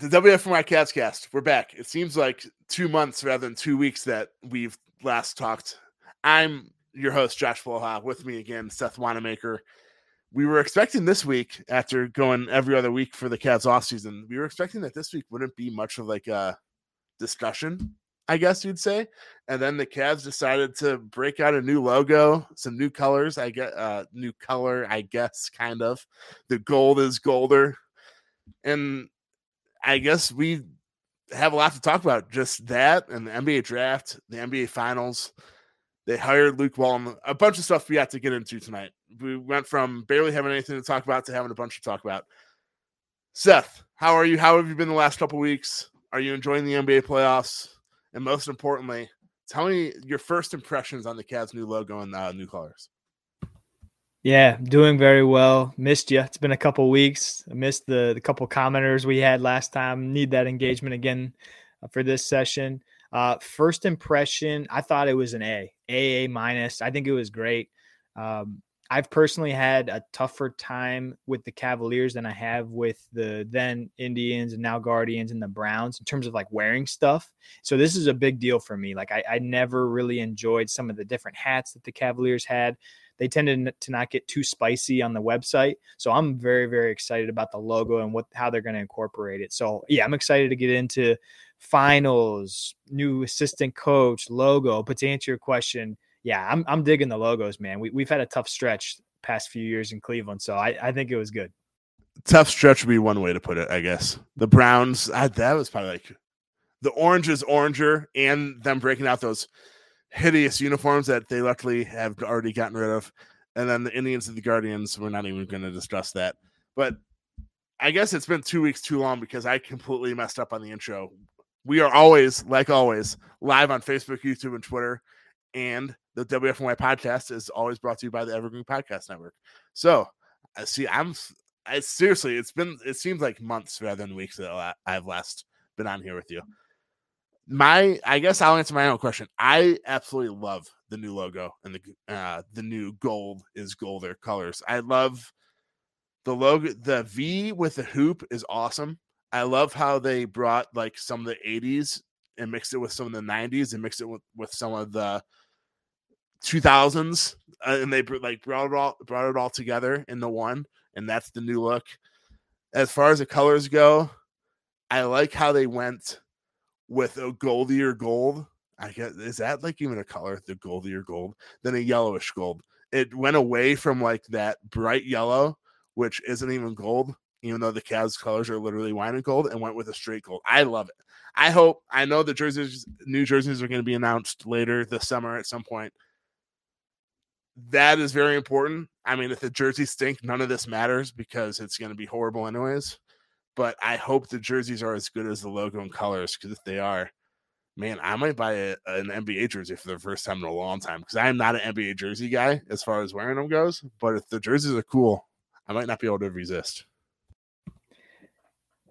The WFNY CavsCast. We're back. It seems like two months rather than two weeks that we've last talked. I'm your host, Josh Poloha. With me again, Seth Wannemacher. We were expecting this week, after going every other week for the Cavs off season, we were expecting that this week wouldn't be much of like a discussion, I guess you'd say. And then the Cavs decided to break out a new logo, some new colors. I get uh new color, I guess, kind of. The gold is golder. And I guess we have a lot to talk about. Just that and the NBA draft, the NBA finals. They hired Luke Walton. A bunch of stuff we have to get into tonight. We went from barely having anything to talk about to having a bunch to talk about. Seth, how are you? How have you been the last couple weeks? Are you enjoying the NBA playoffs? And most importantly, tell me your first impressions on the Cavs' new logo and uh, new colors. Yeah, doing very well. Missed you. It's been a couple weeks. I missed the the couple commenters we had last time. Need that engagement again uh, for this session. Uh, first impression, I thought it was an A, A A minus. I think it was great. Um, I've personally had a tougher time with the Cavaliers than I have with the then Indians and now Guardians and the Browns in terms of like wearing stuff. So this is a big deal for me. Like I, I never really enjoyed some of the different hats that the Cavaliers had. They tended to not get too spicy on the website. So I'm very, very excited about the logo and what how they're going to incorporate it. So yeah, I'm excited to get into finals, new assistant coach, logo. But to answer your question, yeah, I'm I'm digging the logos, man. We we've had a tough stretch past few years in Cleveland, so I, I think it was good. Tough stretch would be one way to put it, I guess. The Browns, I, that was probably like the orange is oranger, and them breaking out those hideous uniforms that they luckily have already gotten rid of. And then the Indians and the Guardians, we're not even going to discuss that. But I guess it's been two weeks too long because I completely messed up on the intro. We are always, like always, live on Facebook, YouTube, and Twitter. And the WFNY podcast is always brought to you by the Evergreen Podcast Network. So, I see, I'm, I seriously, it's been, it seems like months rather than weeks that I've last been on here with you my I guess I'll answer my own question. I absolutely love the new logo and the uh the new gold is golder colors. I love the logo the V with the hoop is awesome. I love how they brought like some of the 80s and mixed it with some of the 90s and mixed it with, with some of the 2000s uh, and they like brought it all brought it all together in the one and that's the new look. As far as the colors go, I like how they went with a goldier gold. I guess is that like even a color, the goldier gold, than a yellowish gold. It went away from like that bright yellow, which isn't even gold, even though the Cavs colors are literally wine and gold, and went with a straight gold. I love it. I hope I know the jerseys, new jerseys are going to be announced later this summer at some point. That is very important. I mean, if the jerseys stink, none of this matters because it's going to be horrible anyways but I hope the jerseys are as good as the logo and colors because if they are, man, I might buy a, an NBA jersey for the first time in a long time because I am not an NBA jersey guy as far as wearing them goes. But if the jerseys are cool, I might not be able to resist.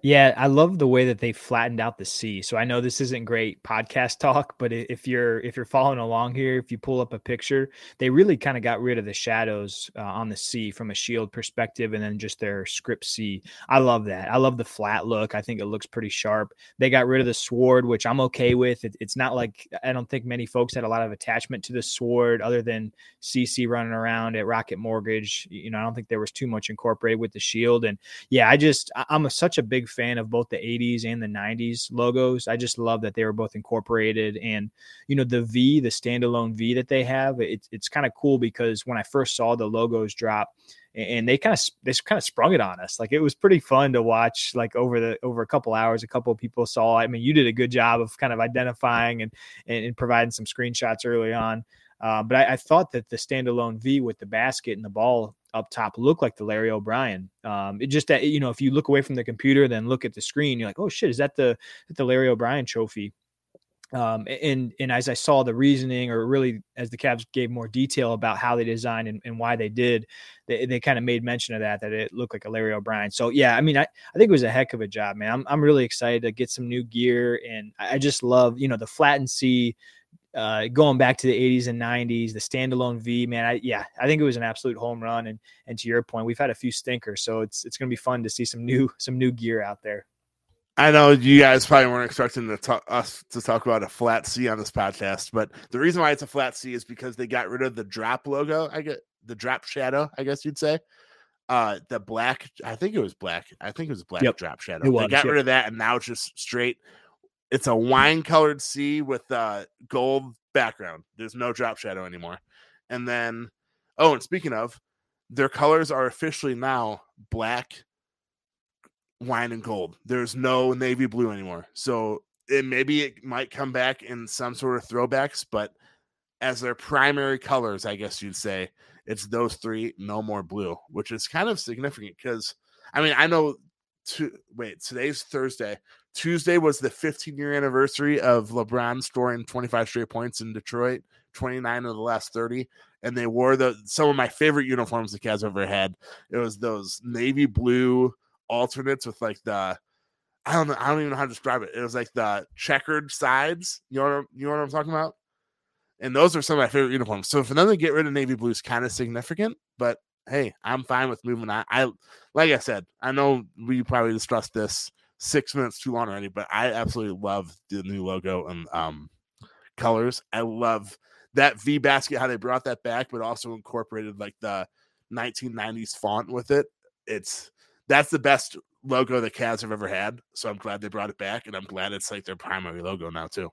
Yeah, I love the way that they flattened out the C. So I know this isn't great podcast talk, but if you're if you're following along here, if you pull up a picture, they really kind of got rid of the shadows uh, on the C from a shield perspective, and then just their script C. I love that. I love the flat look. I think it looks pretty sharp. They got rid of the sword, which I'm okay with. It, it's not like I don't think many folks had a lot of attachment to the sword, other than CC running around at Rocket Mortgage. You know, I don't think there was too much incorporated with the shield. And yeah, I just I'm a, such a big fan of both the 80s and the 90s logos. I just love that they were both incorporated. And, you know, the V, the standalone V that they have, it's, it's kind of cool because when I first saw the logos drop, and they kind of they kind of sprung it on us. Like it was pretty fun to watch. Like over the over a couple hours, a couple of people saw. I mean, you did a good job of kind of identifying and and, and providing some screenshots early on. Uh, but I, I, thought that the standalone V with the basket and the ball up top look like the Larry O'Brien. Um, it just that you know if you look away from the computer, then look at the screen, you're like, oh shit, is that the the Larry O'Brien trophy? Um, and and as I saw the reasoning, or really as the Cavs gave more detail about how they designed and, and why they did, they, they kind of made mention of that that it looked like a Larry O'Brien. So yeah, I mean, I, I think it was a heck of a job, man. I'm I'm really excited to get some new gear, and I just love you know the flattened C. Uh, going back to the 80s and 90s, the standalone V, man, I, yeah, I think it was an absolute home run. And and to your point, we've had a few stinkers, so it's it's going to be fun to see some new some new gear out there. I know you guys probably weren't expecting to talk, us to talk about a flat C on this podcast, but the reason why it's a flat C is because they got rid of the drop logo. I get the drop shadow, I guess you'd say. Uh, the black, I think it was black. I think it was black yep. drop shadow. Was, they got yep. rid of that, and now it's just straight. It's a wine colored C with a gold background. There's no drop shadow anymore. And then, oh, and speaking of, their colors are officially now black wine and gold. There's no navy blue anymore. So it maybe it might come back in some sort of throwbacks, but as their primary colors, I guess you'd say it's those three, no more blue, which is kind of significant because I mean I know to wait today's Thursday. Tuesday was the 15 year anniversary of LeBron scoring 25 straight points in Detroit, 29 of the last 30, and they wore the some of my favorite uniforms the Cavs ever had. It was those navy blue alternates with like the I don't know, I don't even know how to describe it. It was like the checkered sides. You know, what, you know what I'm talking about? And those are some of my favorite uniforms. So for them to get rid of navy blue is kind of significant, but hey, I'm fine with moving on. I like I said, I know we probably discussed this six minutes too long already, but I absolutely love the new logo and um colors. I love that V basket, how they brought that back, but also incorporated like the 1990s font with it. It's that's the best logo the Cavs have ever had. So I'm glad they brought it back, and I'm glad it's like their primary logo now too.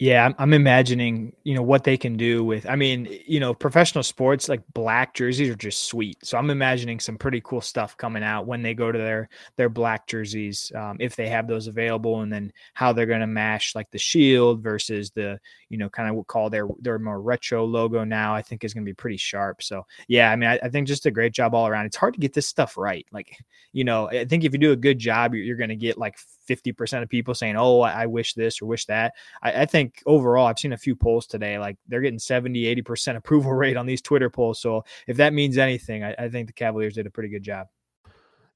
Yeah, I'm, imagining, you know, what they can do with. I mean, you know, professional sports like black jerseys are just sweet. So I'm imagining some pretty cool stuff coming out when they go to their their black jerseys, um, if they have those available, and then how they're going to mash like the shield versus the, you know, kind of what call their their more retro logo now. I think is going to be pretty sharp. So yeah, I mean, I, I, think just a great job all around. It's hard to get this stuff right. Like, you know, I think if you do a good job, you're, you're going to get like 50% of people saying, Oh, I, wish this or wish that. I, I, think overall, I've seen a few polls today, like they're getting 70, 80% approval rate on these Twitter polls. So if that means anything, I, I think the Cavaliers did a pretty good job.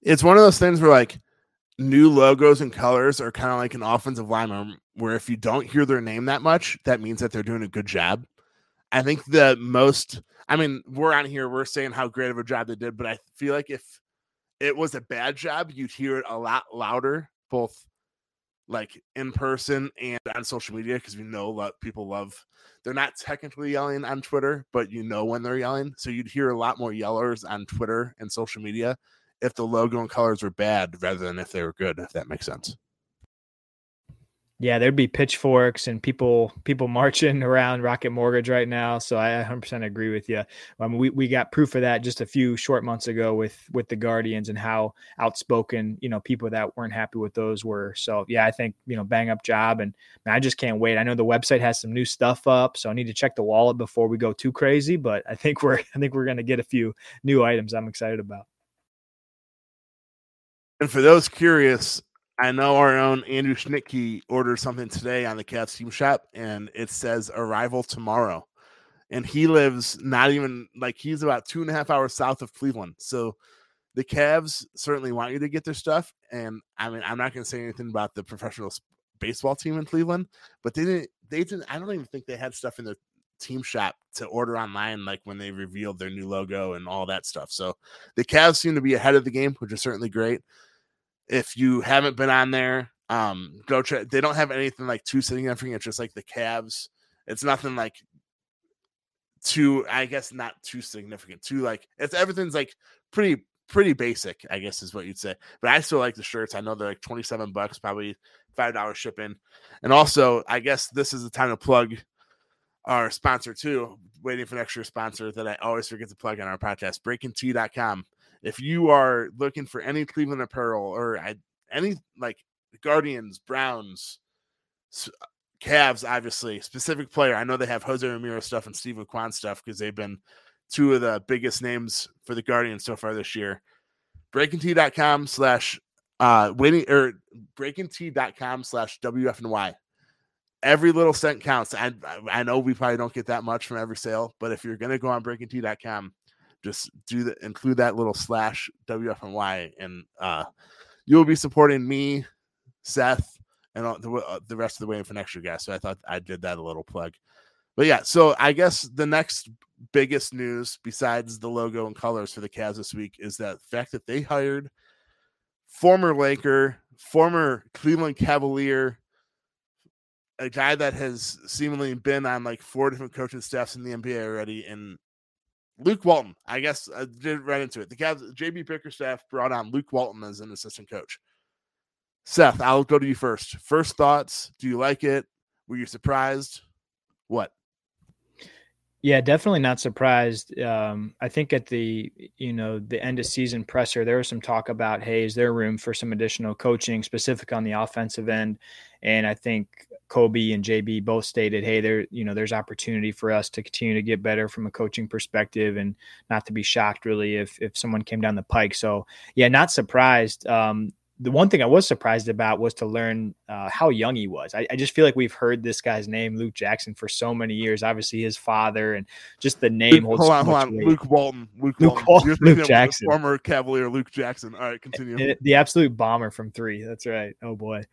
It's one of those things where like new logos and colors are kind of like an offensive lineman where if you don't hear their name that much, that means that they're doing a good job. I think the most, I mean, we're on here, we're saying how great of a job they did, but I feel like if it was a bad job, you'd hear it a lot louder both like in person and on social media because we know that people love they're not technically yelling on Twitter, but you know when they're yelling. So you'd hear a lot more yellers on Twitter and social media if the logo and colors were bad rather than if they were good, if that makes sense yeah, there'd be pitchforks and people people marching around Rocket Mortgage right now. So I 100% agree with you. Um, I mean, we, we got proof of that just a few short months ago with with the Guardians and how outspoken you know people that weren't happy with those were. So yeah, I think you know bang up job and man, I just can't wait. I know the website has some new stuff up, so I need to check the wallet before we go too crazy. But I think we're I think we're gonna get a few new items I'm excited about. And for those curious, I know our own Andrew Schnittke ordered something today on the Cavs Team Shop, and it says arrival tomorrow. And he lives not even like he's about two and a half hours south of Cleveland. So the Cavs certainly want you to get their stuff. And I mean, I'm not going to say anything about the professional baseball team in Cleveland, but they didn't. They didn't. I don't even think they had stuff in their team shop to order online, like when they revealed their new logo and all that stuff. So the Cavs seem to be ahead of the game, which is certainly great. If you haven't been on there, um, go check. They don't have anything like too significant. It's just like the Cavs. It's nothing like too. I guess not too significant. Too like it's everything's like pretty pretty basic. I guess is what you'd say. But I still like the shirts. I know they're like twenty seven bucks, probably five dollars shipping. And also, I guess this is the time to plug our sponsor too. Waiting for an extra sponsor that I always forget to plug on our podcast, breakingT.com if you are looking for any Cleveland apparel or any like Guardians, Browns, Cavs, obviously specific player. I know they have Jose Ramirez stuff and Steve Kwan stuff because they've been two of the biggest names for the Guardians so far this year. BreakingT.com slash uh waiting or breakingT.com slash WFNY. Every little cent counts. I I know we probably don't get that much from every sale, but if you're gonna go on breakingT.com, just do the include that little slash WFNY and uh you'll be supporting me, Seth, and all, the, uh, the rest of the way in for next year, guys. So I thought I did that a little plug. But yeah, so I guess the next biggest news besides the logo and colors for the Cavs this week is that fact that they hired former Laker, former Cleveland Cavalier, a guy that has seemingly been on like four different coaching staffs in the NBA already, and Luke Walton. I guess I did right into it. The Cavs, JB Bickerstaff brought on Luke Walton as an assistant coach. Seth, I'll go to you first. First thoughts. Do you like it? Were you surprised? What? Yeah, definitely not surprised. Um, I think at the you know the end of season presser, there was some talk about, hey, is there room for some additional coaching, specific on the offensive end? And I think Koby and JB both stated, hey, there you know there's opportunity for us to continue to get better from a coaching perspective, and not to be shocked really if if someone came down the pike. So yeah, not surprised. Um, the one thing I was surprised about was to learn uh, how young he was. I, I, just feel like we've heard this guy's name, Luke Jackson, for so many years. Obviously, his father and just the name. Luke, hold on, hold on. Luke Walton. Luke, Luke Walton. Walton. Luke Jackson. Former Cavalier Luke Jackson. All right, continue. The absolute bomber from three. That's right. Oh boy,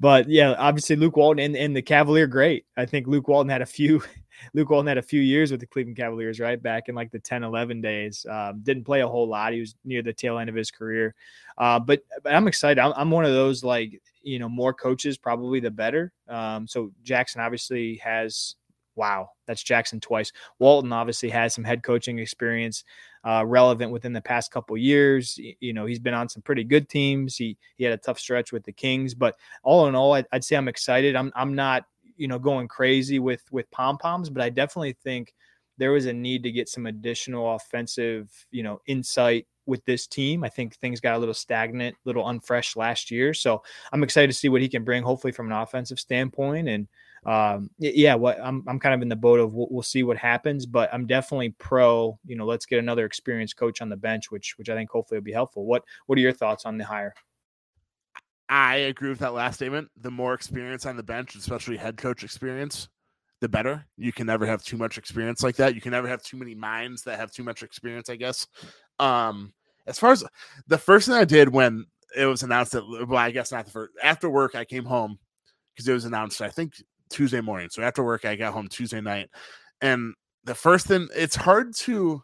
but yeah, obviously Luke Walton and, and the Cavalier great. I think Luke Walton had a few Luke Walton had a few years with the Cleveland Cavaliers, right? Back in like the 10, 11 days. Um, didn't play a whole lot. He was near the tail end of his career. Uh, but, but, I'm excited. I'm, I'm, one of those like, you know, more coaches, probably the better. Um, so Jackson obviously has, wow, that's Jackson twice. Walton obviously has some head coaching experience. Uh, relevant within the past couple years. You know, he's been on some pretty good teams. He he had a tough stretch with the Kings, but all in all, I'd, I'd say I'm excited. I'm I'm not you know going crazy with with pom poms, but I definitely think there was a need to get some additional offensive you know insight with this team. I think things got a little stagnant, a little unfresh last year. So I'm excited to see what he can bring, hopefully from an offensive standpoint. And um, yeah, what I'm I'm kind of in the boat of we'll, we'll, see what happens, but I'm definitely pro. You know, let's get another experienced coach on the bench, which which I think hopefully will be helpful. What what are your thoughts on the hire? I agree with that last statement. The more experience on the bench, especially head coach experience, the better. You can never have too much experience like that. You can never have too many minds that have too much experience, I guess. Um, as far as the first thing I did when it was announced that, well, I guess not the first, after work, I came home because it was announced, I think Tuesday morning. So after work, I got home Tuesday night. And the first thing, it's hard to,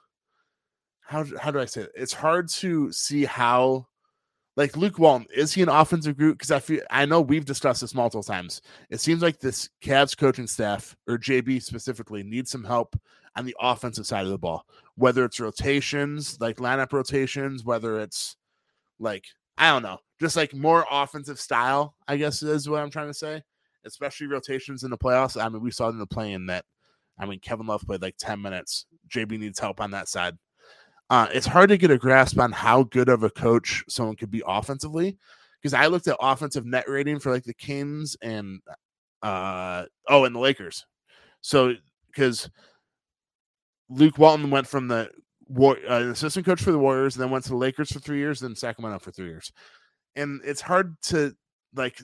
how, how do I say it? It's hard to see how like Luke Walton, is he an offensive group? Because I feel I know we've discussed this multiple times. It seems like this Cavs coaching staff or JB specifically needs some help on the offensive side of the ball, whether it's rotations, like lineup rotations, whether it's like I don't know, just like more offensive style. I guess is what I'm trying to say. Especially rotations in the playoffs. I mean, we saw in the play-in that. I mean, Kevin Love played like 10 minutes. JB needs help on that side uh, it's hard to get a grasp on how good of a coach someone could be offensively because I looked at offensive net rating for like the Kings and uh oh and the Lakers. So because Luke Walton went from the war uh, assistant coach for the Warriors, and then went to the Lakers for three years, then Sacramento for three years, and it's hard to like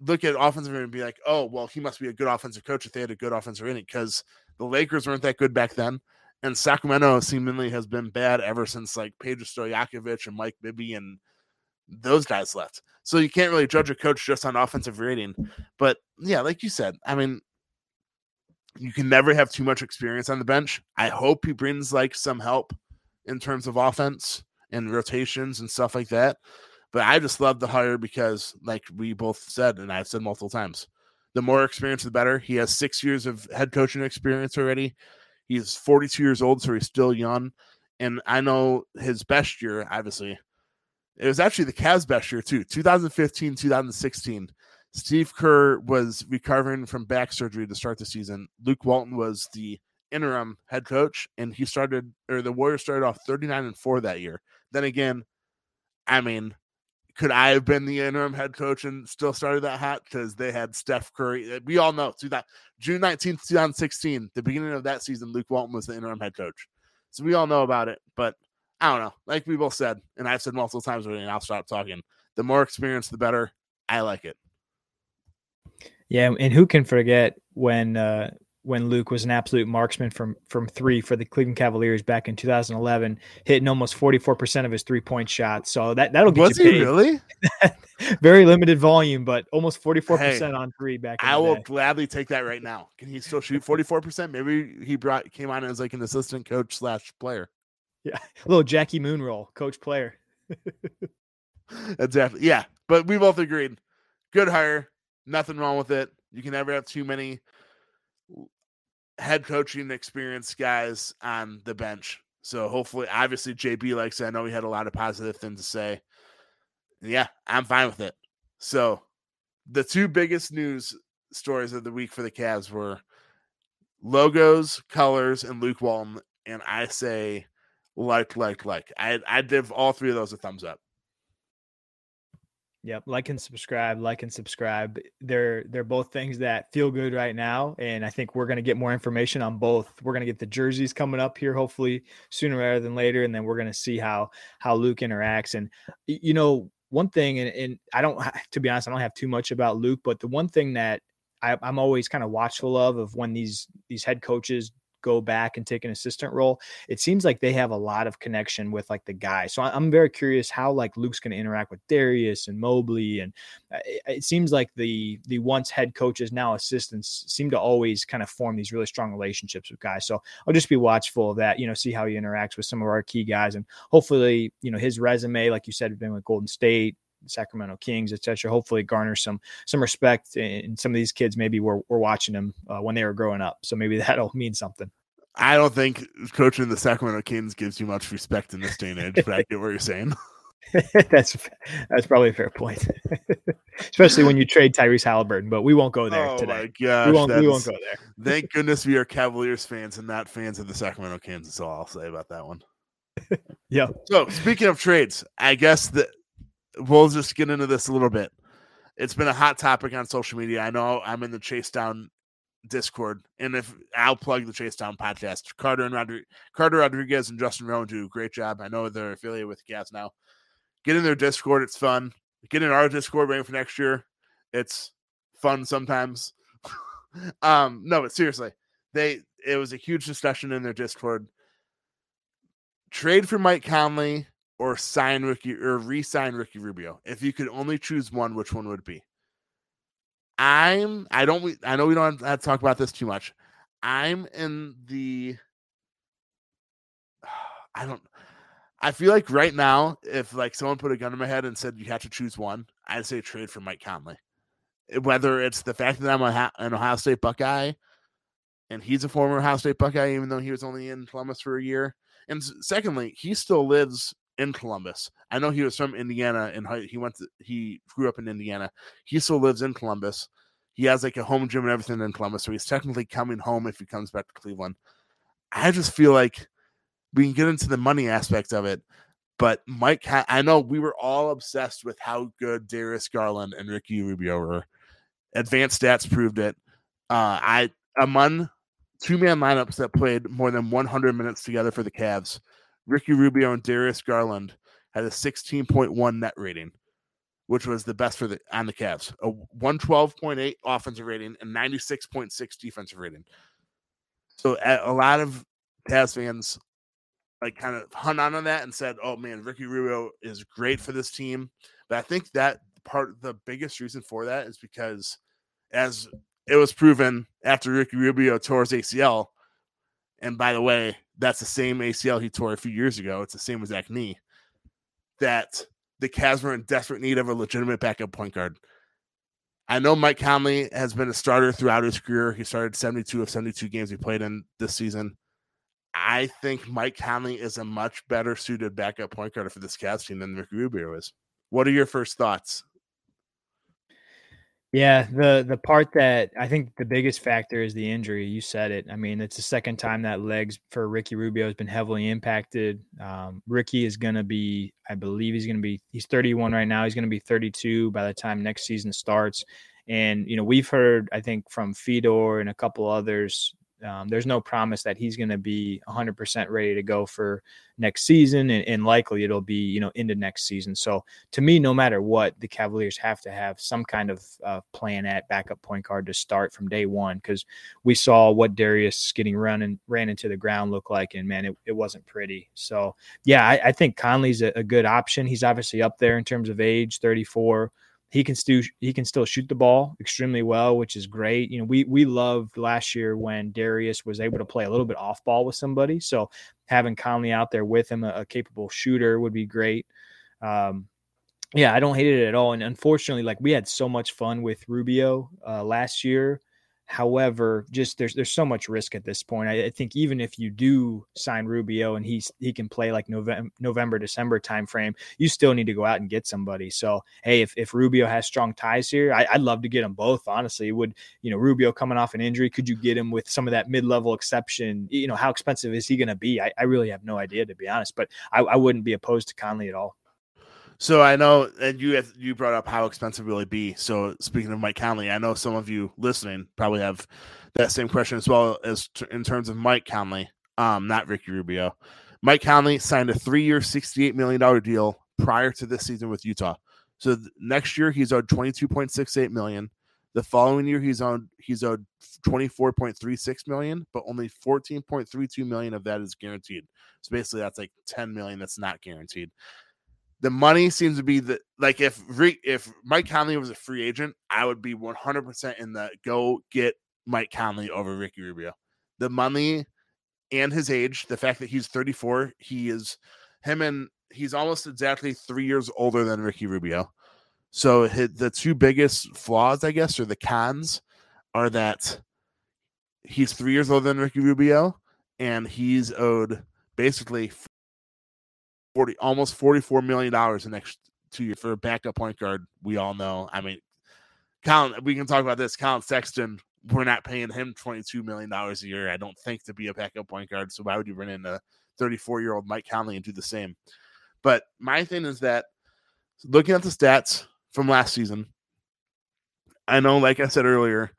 look at offensive and be like, oh well, he must be a good offensive coach if they had a good offensive rating because the Lakers weren't that good back then and Sacramento seemingly has been bad ever since like Peja Stojakovic and Mike Bibby and those guys left. So you can't really judge a coach just on offensive rating. But yeah, like you said, I mean, you can never have too much experience on the bench. I hope he brings like some help in terms of offense and rotations and stuff like that. But I just love the hire because, like we both said, and I've said multiple times, the more experience, the better. He has six years of head coaching experience already. He's 42 years old, so he's still young. And I know his best year, obviously, it was actually the Cavs' best year too. 2015, 2016. Steve Kerr was recovering from back surgery to start the season. Luke Walton was the interim head coach, and he started, or the Warriors started off 39 and 4 that year. Then again, I mean, could I have been the interim head coach and still started that hat Because they had Steph Curry. Uh, we all know through that June 19th, 2016, the beginning of that season, Luke Walton was the interim head coach. So we all know about it, but I don't know. Like we both said, and I've said multiple times already, and I'll stop talking. The more experience, the better. I like it. Yeah, and who can forget when uh, when Luke was an absolute marksman from from three for the Cleveland Cavaliers back in 2011, hitting almost 44 percent of his three point shots. So that that'll get was you paid. he really? Very limited volume, but almost 44 percent on three back. I the will day. gladly take that right now. Can he still shoot forty four percent? Maybe he brought came on as like an assistant coach slash player. Yeah, a little Jackie Moon role, coach player. Exactly. Yeah, but we both agreed. Good hire. Nothing wrong with it. You can never have too many head coaching experience guys on the bench. So hopefully, obviously, JB likes it. I know he had a lot of positive things to say. Yeah, I'm fine with it. So the two biggest news stories of the week for the Cavs were logos, colors, and Luke Walton. And I say like, like, like. I I give all three of those a thumbs up. Yep, like and subscribe, like and subscribe. They're they're both things that feel good right now, and I think we're going to get more information on both. We're going to get the jerseys coming up here, hopefully sooner rather than later, and then we're going to see how how Luke interacts. And you know, one thing, and, and I don't, to be honest, I don't have too much about Luke, but the one thing that I, I'm always kind of watchful of of when these these head coaches go back and take an assistant role it seems like they have a lot of connection with like the guy. So I'm very curious how like Luke's going to interact with Darius and Mobley, and uh, it, it seems like the the once head coaches now assistants seem to always kind of form these really strong relationships with guys. So I'll just be watchful of that, you know, see how he interacts with some of our key guys, and hopefully, you know, his resume, like you said, been with Golden State. Sacramento Kings, etc. Hopefully, garner some some respect, and some of these kids maybe were were watching them uh, when they were growing up. So maybe that'll mean something. I don't think coaching the Sacramento Kings gives you much respect in this day and age, but I get what you're saying. that's that's probably a fair point, especially when you trade Tyrese Halliburton. But we won't go there oh today. my gosh. We won't. We won't go there. Thank goodness we are Cavaliers fans and not fans of the Sacramento Kings. That's all I'll say about that one. Yeah. So speaking of trades, I guess that we'll just get into this a little bit. It's been a hot topic on social media. I know I'm in the Chase Down Discord, and if I'll plug the Chase Down podcast, Carter and Rodri- Carter Rodriguez and Justin Rowan do a great job. I know they're affiliated with Cavs now. Get in their Discord; it's fun. Get in our Discord waiting for next year. It's fun sometimes. um, no, but seriously, they it was a huge discussion in their Discord. Trade for Mike Conley or sign Ricky or re-sign Ricky Rubio. If you could only choose one, which one would be? I'm I don't I know we don't have to talk about this too much. I'm in the I don't I feel like right now, if like someone put a gun in my head and said you have to choose one, I'd say trade for Mike Conley. Eh, whether it's the fact that I'm a, an Ohio State Buckeye and he's a former Ohio State Buckeye, even though he was only in Columbus for a year. And secondly, he still lives in Columbus. I know he was from Indiana and he went to, he grew up in Indiana. He still lives in Columbus. He has like a home gym and everything in Columbus, so he's technically coming home if he comes back to Cleveland. I just feel like we can get into the money aspect of it, but Mike, I know we were all obsessed with how good Darius Garland and Ricky Rubio were. Advanced stats proved it. Uh, I among two man lineups that played more than 100 minutes together for the Cavs, Ricky Rubio and Darius Garland had a 16.1 net rating, which was the best for the on the Cavs. A 112.8 offensive rating and 96.6 defensive rating. So a, lot of Cavs fans like kind of hung on on that and said, "Oh man, Ricky Rubio is great for this team." But I think that part the biggest reason for that is because as it was proven after Ricky Rubio tore his ACL, and by the way, that's the same ACL he tore a few years ago. It's the same exact knee. That the Cavs were in desperate need of a legitimate backup point guard. I know Mike Conley has been a starter throughout his career. He started 72 of 72 games he played in this season. I think Mike Conley is a much better suited backup point guard for this Cavs team than Ricky Rubio is. What are your first thoughts? Yeah, the the part that I think the biggest factor is the injury. You said it. I mean, it's the second time that legs for Ricky Rubio has been heavily impacted. Um, Ricky is going to be, I believe, he's going to be. He's 31 right now. He's going to be 32 by the time next season starts. And you know, we've heard, I think, from Fedor and a couple others Um, there's no promise that he's going to be 100% ready to go for next season, and, and, likely it'll be you know into next season. So to me, no matter what, the Cavaliers have to have some kind of uh, plan at backup point guard to start from day one because we saw what Darius getting run and ran into the ground look like, and man, it, it wasn't pretty. So yeah, I, I think Conley's a, a good option. He's obviously up there in terms of age, 34 he can still he can still shoot the ball extremely well, which is great. You know, we we loved last year when Darius was able to play a little bit off ball with somebody. So having Conley out there with him, a, a capable shooter, would be great. Um, yeah, I don't hate it at all. And unfortunately, like we had so much fun with Rubio uh, last year However, just there's there's so much risk at this point. I, I, think even if you do sign Rubio and he's he can play like November November December timeframe, you still need to go out and get somebody. So hey, if, if Rubio has strong ties here, I, would love to get them both. Honestly, would you know Rubio coming off an injury? Could you get him with some of that mid level exception? You know how expensive is he going to be? I, I, really have no idea to be honest, but I, I wouldn't be opposed to Conley at all. So I know, and you have, you brought up how expensive will it be. So speaking of Mike Conley, I know some of you listening probably have that same question as well as t- in terms of Mike Conley, um, not Ricky Rubio. Mike Conley signed a three-year, sixty-eight million dollar deal prior to this season with Utah. So th- next year he's owed twenty-two point six eight million. The following year he's owed he's owed twenty-four point three six million, but only fourteen point three two million of that is guaranteed. So basically, that's like ten million that's not guaranteed the money seems to be the like if if Mike Conley was a free agent, I would be 100% in the go get Mike Conley over Ricky Rubio. The money and his age, the fact that he's 34, he is him and he's almost exactly 3 years older than Ricky Rubio. So his, the two biggest flaws, I guess, or the cons are that he's 3 years older than Ricky Rubio and he's owed basically 40 almost 44 million dollars the next two years for a backup point guard. We all know. I mean, Collin, we can talk about this. Collin Sexton, we're not paying him 22 million dollars a year. I don't think to be a backup point guard. So why would you bring in a 34 year old Mike Conley and do the same? But my thing is that looking at the stats from last season, I know, like I said earlier,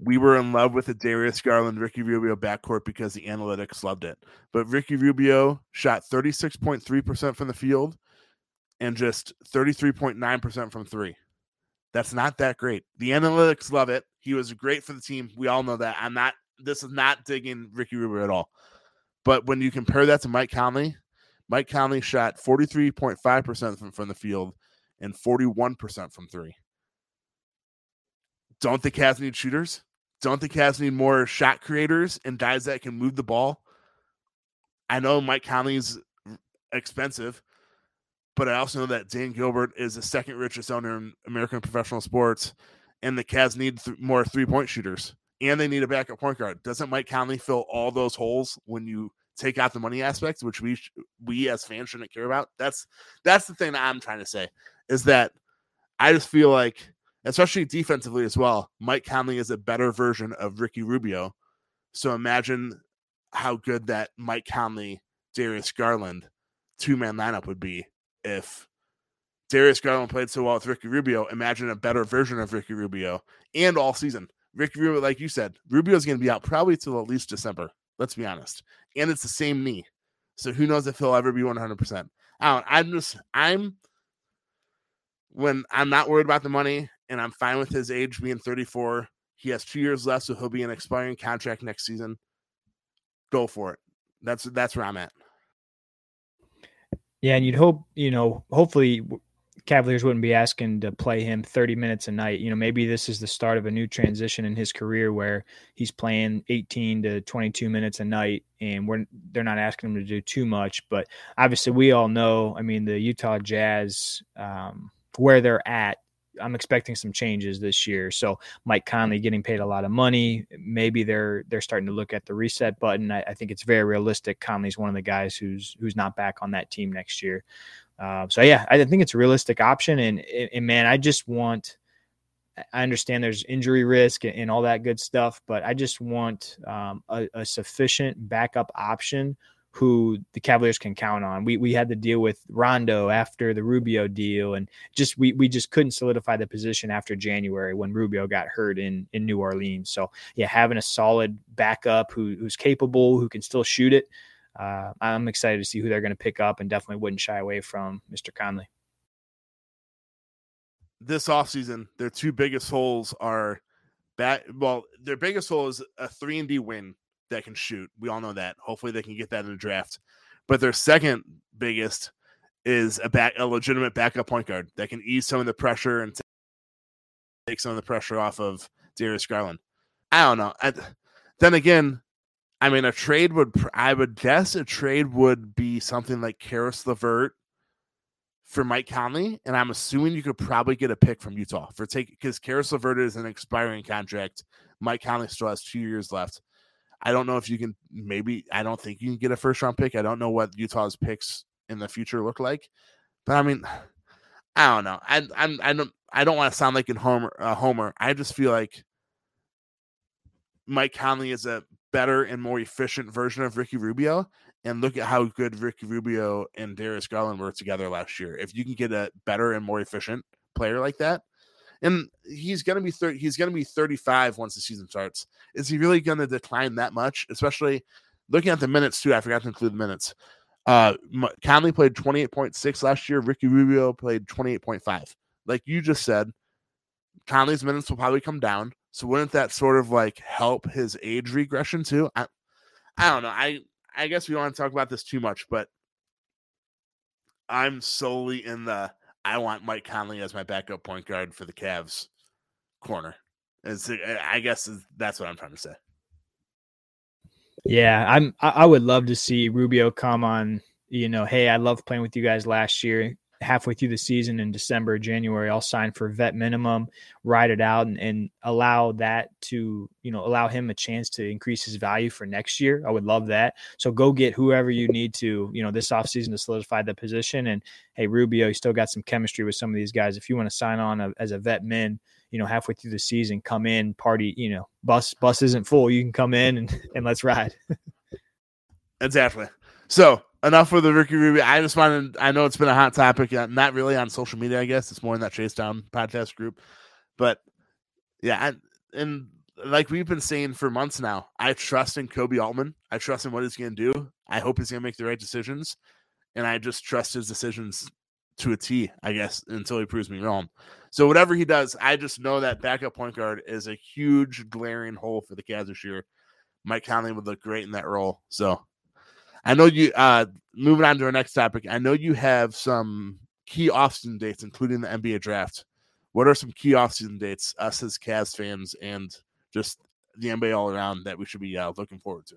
we were in love with the Darius Garland Ricky Rubio backcourt because the analytics loved it. But Ricky Rubio shot 36.3% from the field and just 33.9% from three. That's not that great. The analytics love it. He was great for the team. We all know that. I'm not, this is not digging Ricky Rubio at all. But when you compare that to Mike Conley, Mike Conley shot 43.5% from, from the field and 41% from three. Don't the Cavs need shooters? Don't the Cavs need more shot creators and guys that can move the ball? I know Mike Conley's expensive, but I also know that Dan Gilbert is the second richest owner in American professional sports, and the Cavs need th- more three point shooters, and they need a backup point guard. Doesn't Mike Conley fill all those holes when you take out the money aspects, which we sh- we as fans shouldn't care about? That's that's the thing that I'm trying to say is that I just feel like especially defensively as well. Mike Conley is a better version of Ricky Rubio. So imagine how good that Mike Conley, Darius Garland two man lineup would be if Darius Garland played so well with Ricky Rubio. Imagine a better version of Ricky Rubio and all season. Ricky Rubio, like you said, Rubio's going to be out probably till at least December. Let's be honest. And it's the same knee. So who knows if he'll ever be 100%. I don't, I'm just, I'm, when I'm not worried about the money and I'm fine with his age being 34. He has two years left, so he'll be an expiring contract next season. Go for it. That's that's where I'm at. Yeah, and you'd hope you know. Hopefully, Cavaliers wouldn't be asking to play him 30 minutes a night. You know, maybe this is the start of a new transition in his career where he's playing 18 to 22 minutes a night, and we're they're not asking him to do too much. But obviously, we all know. I mean, the Utah Jazz, um, where they're at I'm expecting some changes this year. So Mike Conley getting paid a lot of money. Maybe they're they're starting to look at the reset button. I, I think it's very realistic. Conley's one of the guys who's who's not back on that team next year. Uh, so yeah, I think it's a realistic option. And, and man, I just want. I understand there's injury risk and, and all that good stuff, but I just want um, a, a sufficient backup option who the Cavaliers can count on. We we had to deal with Rondo after the Rubio deal, and just we we just couldn't solidify the position after January when Rubio got hurt in in New Orleans. So yeah, having a solid backup who who's capable, who can still shoot it. Uh, I'm excited to see who they're going to pick up, and definitely wouldn't shy away from Mr. Conley. This offseason, their two biggest holes are that. Well, their biggest hole is a three and D win that can shoot. We all know that. Hopefully, they can get that in the draft. But their second biggest is a back a legitimate backup point guard that can ease some of the pressure and take some of the pressure off of Darius Garland. I don't know. I, then again, I mean, a trade would I would guess a trade would be something like Caris LeVert for Mike Conley, and I'm assuming you could probably get a pick from Utah for take because Caris LeVert is an expiring contract. Mike Conley still has two years left. I don't know if you can maybe I don't think you can get a first round pick. I don't know what Utah's picks in the future look like. But I mean, I don't know. I I'm I don't I don't want to sound like a homer a homer. I just feel like Mike Conley is a better and more efficient version of Ricky Rubio. And look at how good Ricky Rubio and Darius Garland were together last year. If you can get a better and more efficient player like that, and he's gonna be 30 he's gonna be 35 once the season starts. Is he really gonna decline that much? Especially looking at the minutes too i forgot to include the minutes. Uh conley played 28.6 last year ricky rubio played 28.5 like you just said conley's minutes will probably come down so wouldn't that sort of like help his age regression too? I, I don't know i i guess we don't want to talk about this too much but i'm solely in the I want Mike Conley as my backup point guard for the Cavs corner. It's, uh, I guess that's what I'm trying to say. Yeah, I'm. I would love to see Rubio come on. You know, hey, I love playing with you guys last year halfway through the season in December, January, I'll sign for vet minimum, ride it out, and, and, allow that to, you know, allow him a chance to increase his value for next year. I would love that. So go get whoever you need to, you know, this offseason to solidify the position. And hey, Rubio, you still got some chemistry with some of these guys. If you want to sign on a, as a vet min, you know, halfway through the season, come in, party, you know, bus bus isn't full. You can come in and, and let's ride. exactly. So enough with the Ricky Rubio. I just wanted, I know it's been a hot topic, uh, not really on social media, I guess. It's more in that Chase Down podcast group. But yeah, I, and like we've been saying for months now, I trust in Koby Altman. I trust in what he's going to do. I hope he's going to make the right decisions. And I just trust his decisions to a T, I guess, until he proves me wrong. So whatever he does, I just know that backup point guard is a huge glaring hole for the Cavs this year. Mike Conley would look great in that role. So I know you. Uh, moving on to our next topic. I know you have some key offseason dates, including the NBA draft. What are some key offseason dates, us as Cavs fans, and just the NBA all around that we should be uh, looking forward to?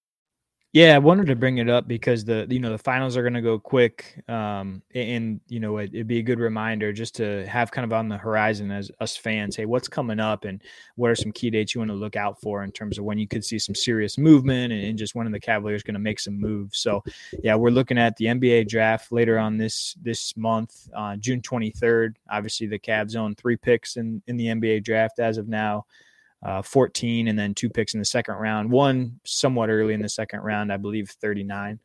Yeah, I wanted to bring it up because the you know the finals are going to go quick, um, and you know it, would be a good reminder just to have kind of on the horizon as us fans. Hey, what's coming up, and what are some key dates you want to look out for in terms of when you could see some serious movement, and, and just when the Cavaliers going to make some moves. So, yeah, we're looking at the NBA draft later on this this month, uh, June twenty third. Obviously, the Cavs own three picks in in the NBA draft as of now uh, 14, and then two picks in the second round. One somewhat early in the second round, I believe 39.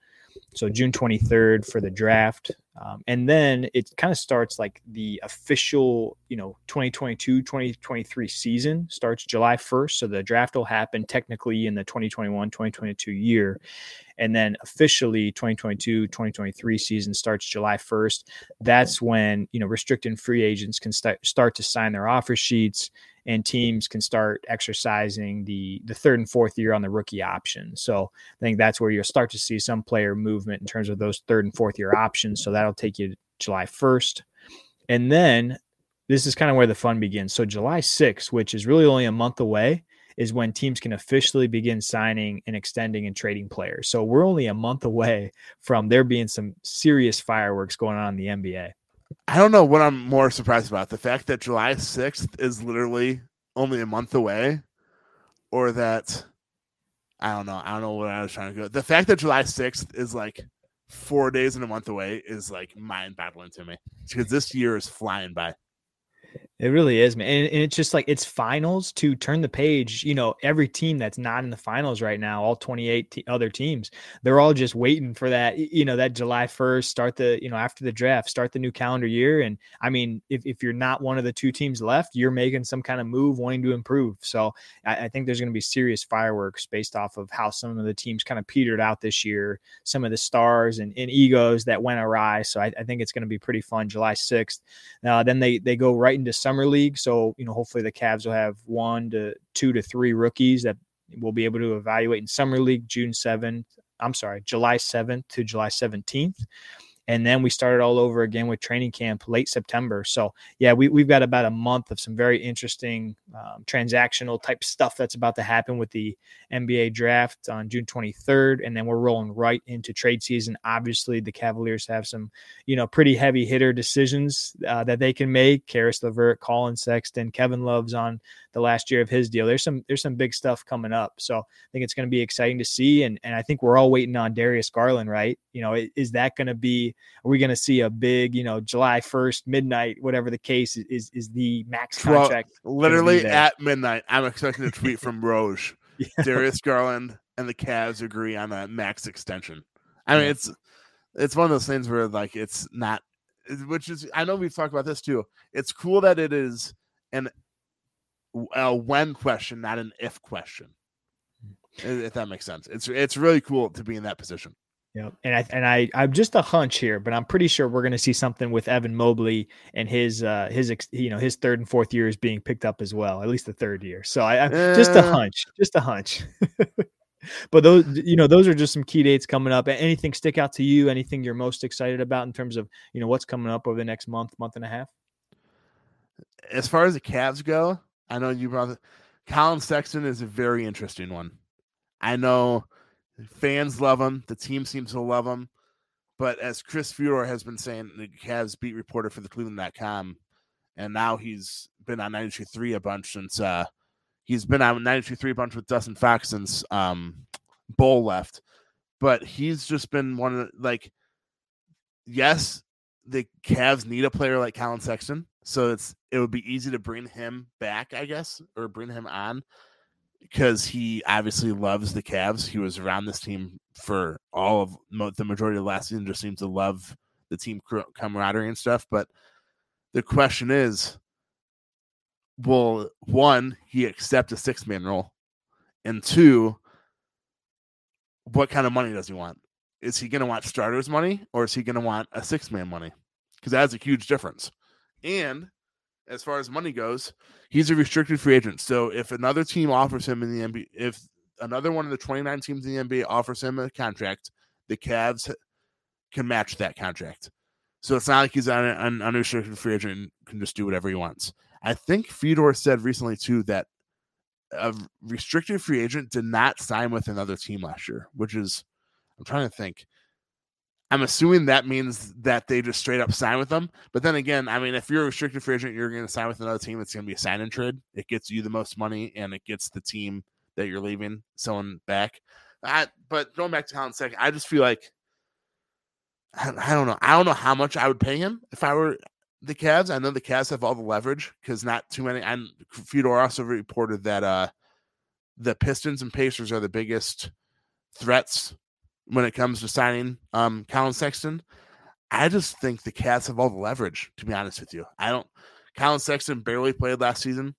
So June 23rd for the draft. Um, and then it kind of starts like the official, you know, 2022 2023 season starts July 1st. So the draft will happen technically in the 2021 2022 year. And then officially 2022 2023 season starts July 1st. That's when, you know, restricted free agents can start, start to sign their offer sheets and teams can start exercising the the third and fourth year on the rookie option. So I think that's where you'll start to see some player movement in terms of those third and fourth year options. So that'll take you July 1st. And then this is kind of where the fun begins. So July 6th, which is really only a month away, is when teams can officially begin signing and extending and trading players. So we're only a month away from there being some serious fireworks going on in the NBA. I don't know what I'm more surprised about the fact that July 6th is literally only a month away, or that I don't know. I don't know what I was trying to go. The fact that July 6th is like four days and a month away is like mind boggling to me because this year is flying by. It really is, man. And, and, it's just like it's finals to turn the page. You know, every team that's not in the finals right now, all 28 t- other teams, they're all just waiting for that, you know, that July 1st, start the, you know, after the draft, start the new calendar year. And I mean, if, if you're not one of the two teams left, you're making some kind of move wanting to improve. So I, I think there's going to be serious fireworks based off of how some of the teams kind of petered out this year, some of the stars and, and egos that went awry. So I, I think it's going to be pretty fun. July 6th. Uh, then they, they go right into summer league. So, you know, hopefully the Cavs will have one to two to three rookies that we'll be able to evaluate in summer league June 7th. I'm sorry, July 7th to July 17th and then we started all over again with training camp late September. So yeah, we we've got about a month of some very interesting um, transactional type stuff that's about to happen with the NBA draft on June 23rd, and then we're rolling right into trade season. Obviously, the Cavaliers have some you know pretty heavy hitter decisions uh, that they can make. Caris LeVert, Collin Sexton, Kevin Love's on the last year of his deal. There's some there's some big stuff coming up. So I think it's going to be exciting to see. And and I think we're all waiting on Darius Garland, right? You know, is that going to be? Are we going to see a big, you know, July 1st midnight, whatever the case is, is the max contract? literally at midnight, I'm expecting a tweet from Woj. yeah. Darius Garland and the Cavs agree on a max extension. I mean, yeah. it's it's one of those things where like it's not, which is I know we've talked about this too. It's cool that it is an a when question, not an if question. Mm. If that makes sense, it's it's really cool to be in that position. Yeah, and I and I I'm just a hunch here, but I'm pretty sure we're going to see something with Evan Mobley and his uh his you know his third and fourth years being picked up as well, at least the third year. So I, I uh, just a hunch, just a hunch. but those you know those are just some key dates coming up. Anything stick out to you? Anything you're most excited about in terms of you know what's coming up over the next month, month and a half? As far as the Cavs go, I know you brought Collin Sexton is a very interesting one. I know fans love him. The team seems to love him. But as Chris Fedor has been saying, the Cavs beat reporter for the Cleveland.com, and now he's been on 92.3 a bunch since uh, he's been on 92.3 a bunch with Dustin Fox since um, Bull left. But he's just been one of the, like, yes, the Cavs need a player like Collin Sexton. So it's it would be easy to bring him back, I guess, or bring him on because he obviously loves the Cavs. He was around this team for all of the majority of the last season. Just seems to love the team camaraderie and stuff. But the question is, will one he accept a six man role, and two, what kind of money does he want? Is he going to want starters money or is he going to want a six man money? Because that's a huge difference. And as far as money goes, he's a restricted free agent. So if another team offers him in the NBA, if another one of the 29 teams in the NBA offers him a contract, the Cavs can match that contract. So it's not like he's an, unrestricted free agent and can just do whatever he wants. I think Fedor said recently too that a restricted free agent did not sign with another team last year, which is I'm trying to think. I'm assuming that means that they just straight up sign with them. But then again, I mean, if you're a restricted free agent, you're going to sign with another team. It's going to be a sign and trade. It gets you the most money, and it gets the team that you're leaving someone back. I, but going back to Collin Sexton, I just feel like I, I, don't know. I don't know how much I would pay him if I were the Cavs. I know the Cavs have all the leverage because not too many. And Fedor also reported that uh the Pistons and Pacers are the biggest threats when it comes to signing um Collin Sexton. I just think the Cavs have all the leverage, to be honest with you. I don't Collin Sexton barely played last season.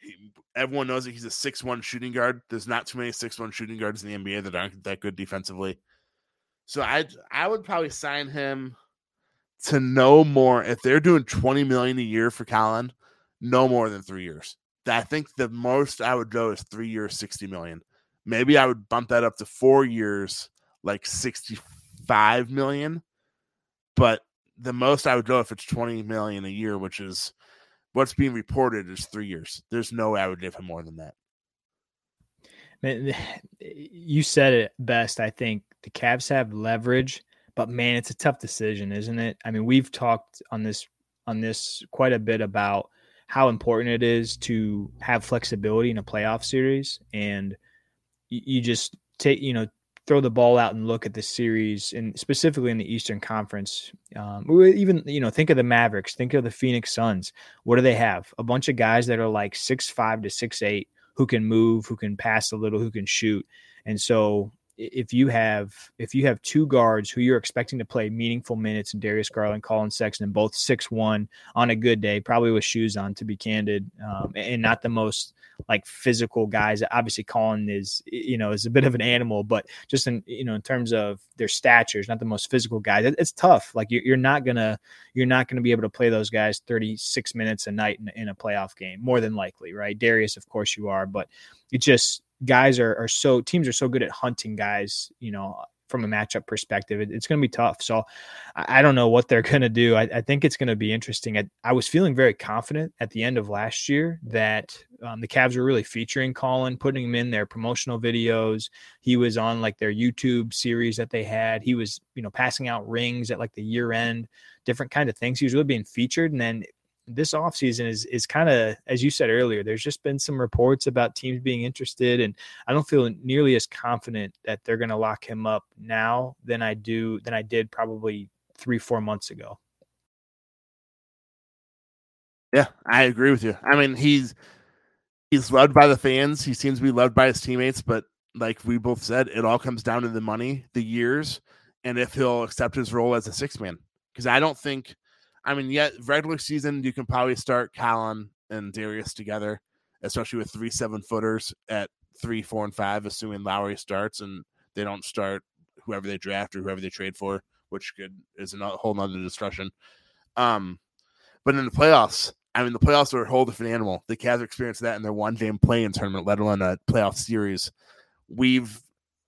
He, everyone knows that he's a six-one shooting guard. There's not too many six-one shooting guards in the NBA that aren't that good defensively. So I I would probably sign him to no more if they're doing 20 million a year for Collin, no more than three years. I think the most I would go is three years, 60 million. Maybe I would bump that up to four years, like 65 million. But the most I would go if it's 20 million a year, which is what's being reported is three years. There's no way I would give him more than that. Man, you said it best. I think the Cavs have leverage, but man, it's a tough decision, isn't it? I mean, we've talked on this on this quite a bit about how important it is to have flexibility in a playoff series, and you, just take you know throw the ball out and look at the series, and specifically in the Eastern Conference. Um, even you know, think of the Mavericks, think of the Phoenix Suns. What do they have? A bunch of guys that are like six five to six eight, who can move, who can pass a little, who can shoot, and so if you have if you have two guards who you're expecting to play meaningful minutes in Darius Garland, Collin Sexton, both six one on a good day, probably with shoes on to be candid, um, and not the most like physical guys. Obviously, Collin is you know is a bit of an animal, but just in you know in terms of their statures, not the most physical guys. It's tough. Like you're, you're not gonna you're not gonna be able to play those guys 36 minutes a night in, in a playoff game, more than likely, right? Darius, of course, you are, but it just guys are, are so teams are so good at hunting guys, you know, from a matchup perspective. It, it's going to be tough. So I, I, don't know what they're going to do. I, I, think it's going to be interesting. I, I, was feeling very confident at the end of last year that um, the Cavs were really featuring Collin, putting him in their promotional videos. He was on like their YouTube series that they had. He was, you know, passing out rings at like the year end, different kind of things. He was really being featured. And then this offseason is is kind of as you said earlier there's just been some reports about teams being interested and i don't feel nearly as confident that they're going to lock him up now than i do than i did probably three four months ago. Yeah i agree with you. I mean he's he's loved by the fans. He seems to be loved by his teammates but like we both said it all comes down to the money the years and if he'll accept his role as a six man because i don't think I mean, yet regular season you can probably start Collin and Darius together, especially with three seven footers at three, four, and five, assuming Lowry starts and they don't start whoever they draft or whoever they trade for, which could is a whole nother discussion. Um, but in the playoffs, I mean, the playoffs are a whole different animal. The Cavs experienced that in their one game play-in tournament, let alone a playoff series. We've,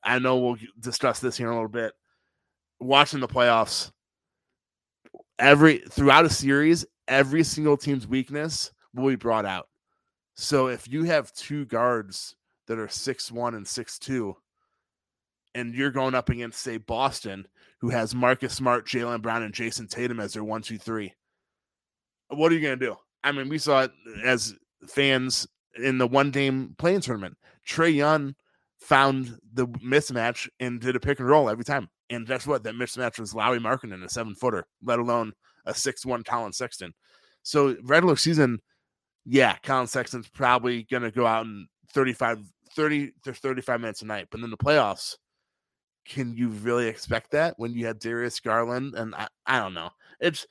I know we'll discuss this here in a little bit. Watching the playoffs, every throughout a series, every single team's weakness will be brought out. So if you have two guards that are six one and six two, and you're going up against, say, Boston, who has Marcus Smart, Jaylen Brown, and Jayson Tatum as their one, two, three, what are you gonna do? I mean, we saw it as fans in the one game play-in tournament. Trae Young found the mismatch and did a pick and roll every time. And guess what? That mismatch was Lauri Markkanen, a seven footer, let alone a six one Collin Sexton. So regular season, yeah, Collin Sexton's probably gonna go out in 35, 30 to 35 minutes a night. But in the playoffs, can you really expect that when you had Darius Garland? And I, I don't know. It's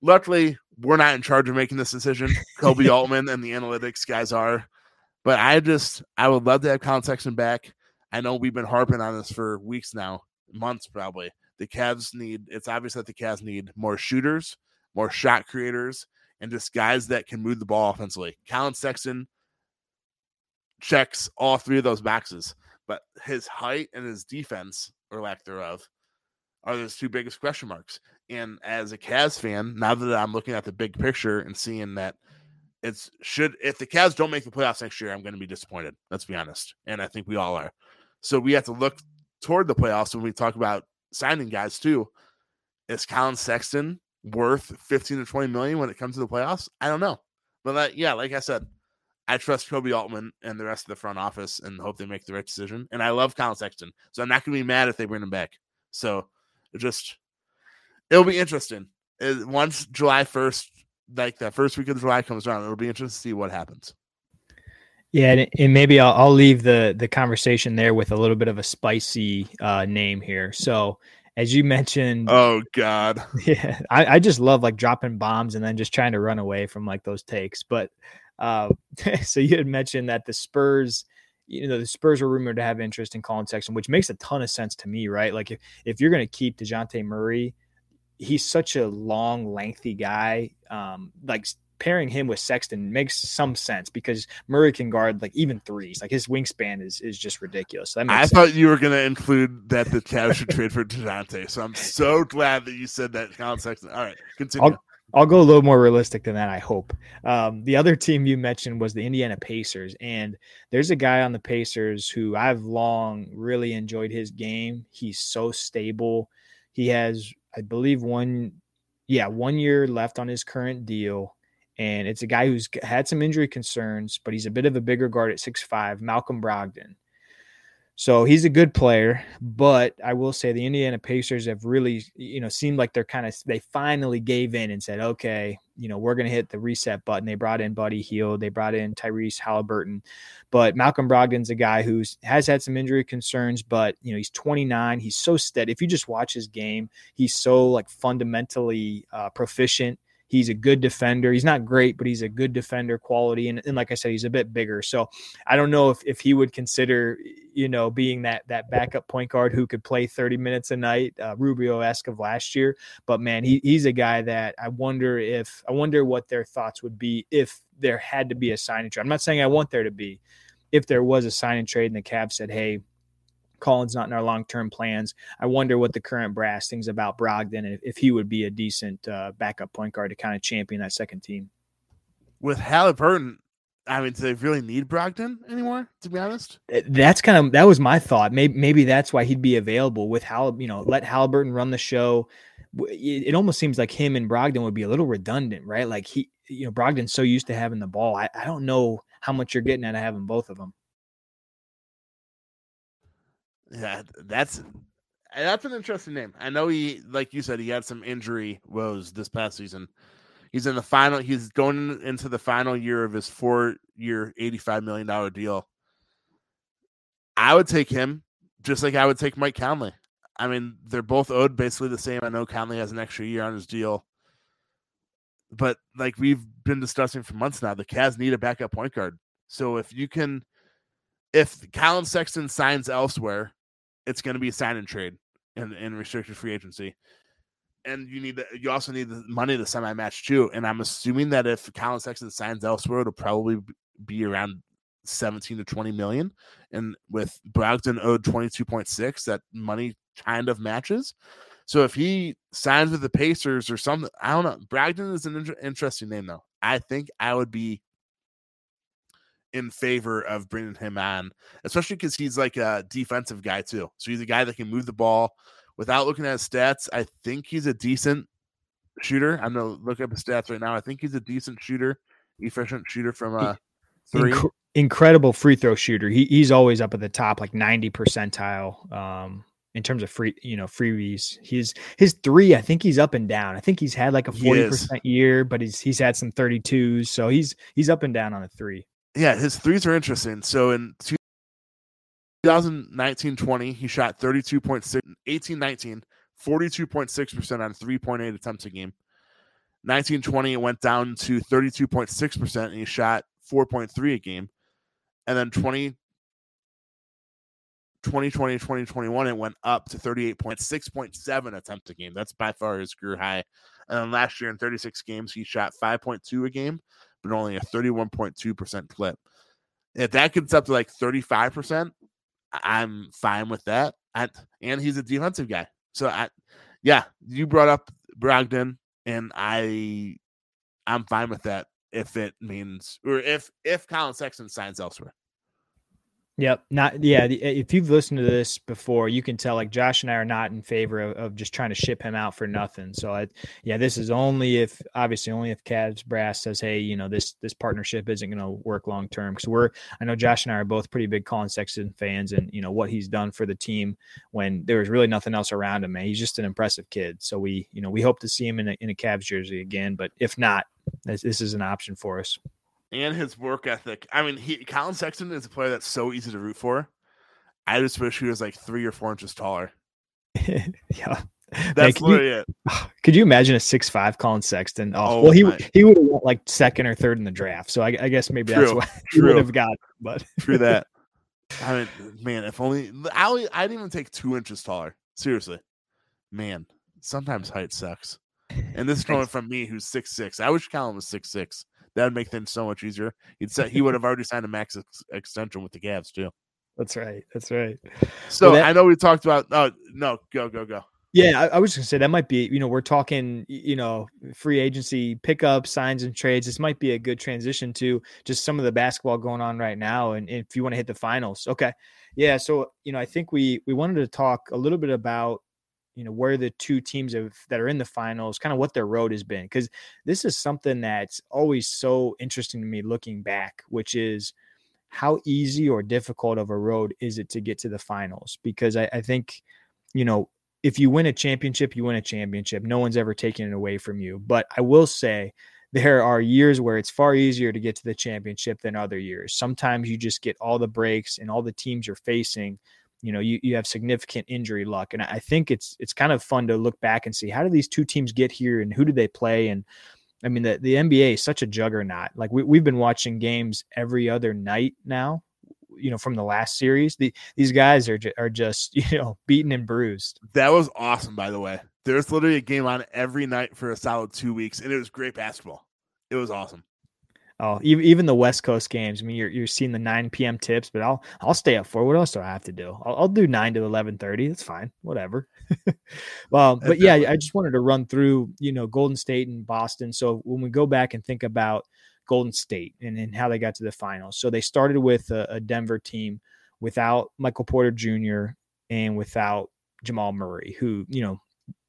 luckily we're not in charge of making this decision. Koby Altman and the analytics guys are. But I just I would love to have Collin Sexton back. I know we've been harping on this for weeks now months probably. The Cavs need it's obvious that the Cavs need more shooters, more shot creators, and just guys that can move the ball offensively. Collin Sexton checks all three of those boxes, but his height and his defense, or lack thereof, are those two biggest question marks. And as a Cavs fan, now that I'm looking at the big picture and seeing that it's should if the Cavs don't make the playoffs next year, I'm going to be disappointed. Let's be honest, and I think we all are. So we have to look toward the playoffs when we talk about signing guys too. Is Collin Sexton worth 15 to 20 million when it comes to the playoffs? I don't know. But that, yeah, like I said, I trust Koby Altman and the rest of the front office and hope they make the right decision. And I love Collin Sexton. So I'm not going to be mad if they bring him back. So it just, it'll be interesting. Once July 1st, like that first week of July comes around, it'll be interesting to see what happens. Yeah, and, and maybe I'll, I'll, leave the the conversation there with a little bit of a spicy uh, name here. So, as you mentioned, oh god, yeah, I, I just love like dropping bombs and then just trying to run away from like those takes. But uh, so you had mentioned that the Spurs, you know, the Spurs were rumored to have interest in Collin Sexton, which makes a ton of sense to me, right? Like if if you're going to keep Dejounte Murray, he's such a long, lengthy guy. Um, like pairing him with Sexton makes some sense because Murray can guard like even threes. Like his wingspan is is just ridiculous. So I sense. thought you were going to include that the Cavs should trade for Dejounte. So I'm so glad that you said that Collin Sexton. All right, continue. I'll, I'll go a little more realistic than that. I hope. Um, the other team you mentioned was the Indiana Pacers, and there's a guy on the Pacers who I've long really enjoyed his game. He's so stable. He has, I believe, one, yeah, one year left on his current deal, and it's a guy who's had some injury concerns, but he's a bit of a bigger guard at six five. Malcolm Brogdon. So he's a good player, but I will say the Indiana Pacers have really, you know, seemed like they're kind of they finally gave in and said, okay, you know, we're going to hit the reset button. They brought in Buddy Hield, they brought in Tyrese Haliburton, but Malcolm Brogdon's a guy who's has had some injury concerns, but you know, he's 29. He's so steady. If you just watch his game, he's so like fundamentally uh, proficient He's a good defender. He's not great, but he's a good defender quality. And, and like I said, he's a bit bigger. So I don't know if, if he would consider, you know, being that that backup point guard who could play 30 minutes a night, uh, Rubio esque of last year. But man, he, he's a guy that I wonder if I wonder what their thoughts would be if there had to be a sign and trade. I'm not saying I want there to be. If there was a sign and trade and the Cavs said, hey, Collins not in our long term plans. I wonder what the current brass thinks about Brogdon if, if he would be a decent uh, backup point guard to kind of champion that second team. With Haliburton, I mean, do they really need Brogdon anymore? To be honest, uh, that's kind of that was my thought. Maybe maybe that's why he'd be available with Hal. You know, let Haliburton run the show. It, it almost seems like him and Brogdon would be a little redundant, right? Like he, you know, Brogdon's so used to having the ball. I, I don't know how much you're getting out of having both of them. Yeah, that's eh, that's an interesting name. I know he, like you said, he had some injury woes this past season. He's in the final. He's going into the final year of his four-year, eighty-five million dollar deal. I would take him, just like I would take Mike Conley. I mean, they're both owed basically the same. I know Conley has an extra year on his deal, but like we've been discussing for months now, the Cavs need a backup point guard. So if you can, if Collin Sexton signs elsewhere, it's going to be a sign and trade in, in restricted free agency. And you need the, you also need the money to semi match too. And I'm assuming that if Collin Sexton signs elsewhere, it'll probably be around 17 to 20 million. And with Brogdon owed 22.6, that money kind of matches. So if he signs with the Pacers or something, I don't know. Brogdon is an inter- interesting name though. I think I would be in favor of bringing him on, especially because he's like a defensive guy too. So he's a guy that can move the ball without looking at his stats. I think he's a decent shooter. I'm gonna look up his stats right now. I think he's a decent shooter, efficient shooter from uh three. Inc- incredible free throw shooter. He he's always up at the top, like 90 percentile. Um, in terms of free, you know, freebies. His his three, I think he's up and down. I think he's had like a 40% year, but he's he's had some 32s. So he's he's up and down on a three yeah, his threes are interesting. So in 2019 20, he shot 32.6, 18 19, 42.6% on 3.8 attempts a game. 1920, it went down to 32.6%, and he shot 4.3 a game. And then 20, 2020, 2021, it went up to 38.6.7 attempts a game. That's by far his career high. And then last year in 36 games, he shot 5.2 a game but only a 31.2% clip. If that gets up to like 35%, I'm fine with that. And, and he's a defensive guy. So I yeah, you brought up Brogdon and I I'm fine with that if it means or if if Collin Sexton signs elsewhere. Yep. Not yeah. If you've listened to this before, you can tell like Josh and I are not in favor of, of just trying to ship him out for nothing. So I, yeah, this is only if obviously only if Cavs brass says, hey, you know this this partnership isn't going to work long term. Because we're I know Josh and I are both pretty big Collin Sexton fans, and you know what he's done for the team when there was really nothing else around him. Man, he's just an impressive kid. So we you know we hope to see him in a, in a Cavs jersey again. But if not, this, this is an option for us and his work ethic. I mean, he Collin Sexton is a player that's so easy to root for. I just wish he was like three or four inches taller. yeah. That's Man, literally you, it. Could you imagine a six five Collin Sexton? Oh, oh well, he my. he would have went like second or third in the draft. So I, I guess maybe True. that's what he would have got. But True that. I mean, man, if only I I didn't even take two inches taller. Seriously, man. Sometimes height sucks, and this is coming from me, who's six six. I wish Collin was six six. That would make things so much easier. He'd say he would have already signed a max ex- extension with the Cavs too. That's right. That's right. So well, that, I know we talked about. Oh no, go go go. Yeah, I, I was gonna say that might be. You know, we're talking. You know, free agency pickup signs and trades. This might be a good transition to just some of the basketball going on right now. And if you want to hit the finals, okay, yeah. So you know, I think we we wanted to talk a little bit about you know where the two teams have that are in the finals kind of what their road has been because this is something that's always so interesting to me looking back which is how easy or difficult of a road is it to get to the finals because I, I think you know if you win a championship, you win a championship. No one's ever taken it away from you. But I will say there are years where it's far easier to get to the championship than other years. Sometimes you just get all the breaks and all the teams you're facing. You know, you, you have significant injury luck. And I think it's it's kind of fun to look back and see how do these two teams get here and who do they play? And I mean, the, the NBA is such a juggernaut. Like we, we've been watching games every other night now you know from the last series. The, these guys are ju- are just you know beaten and bruised. That was awesome, by the way. There's literally a game on every night for a solid two weeks, and it was great basketball. It was awesome. Oh, even even the West Coast games. I mean, you're you're seeing the 9 p.m. tips, but I'll I'll stay up for. What else do I have to do? I'll, I'll do nine to 11:30. That's fine. Whatever. well, but yeah, I just wanted to run through you know Golden State and Boston. So when we go back and think about Golden State and, and how they got to the finals. So they started with a, a Denver team without Michael Porter Jr. and without Jamal Murray, who, you know,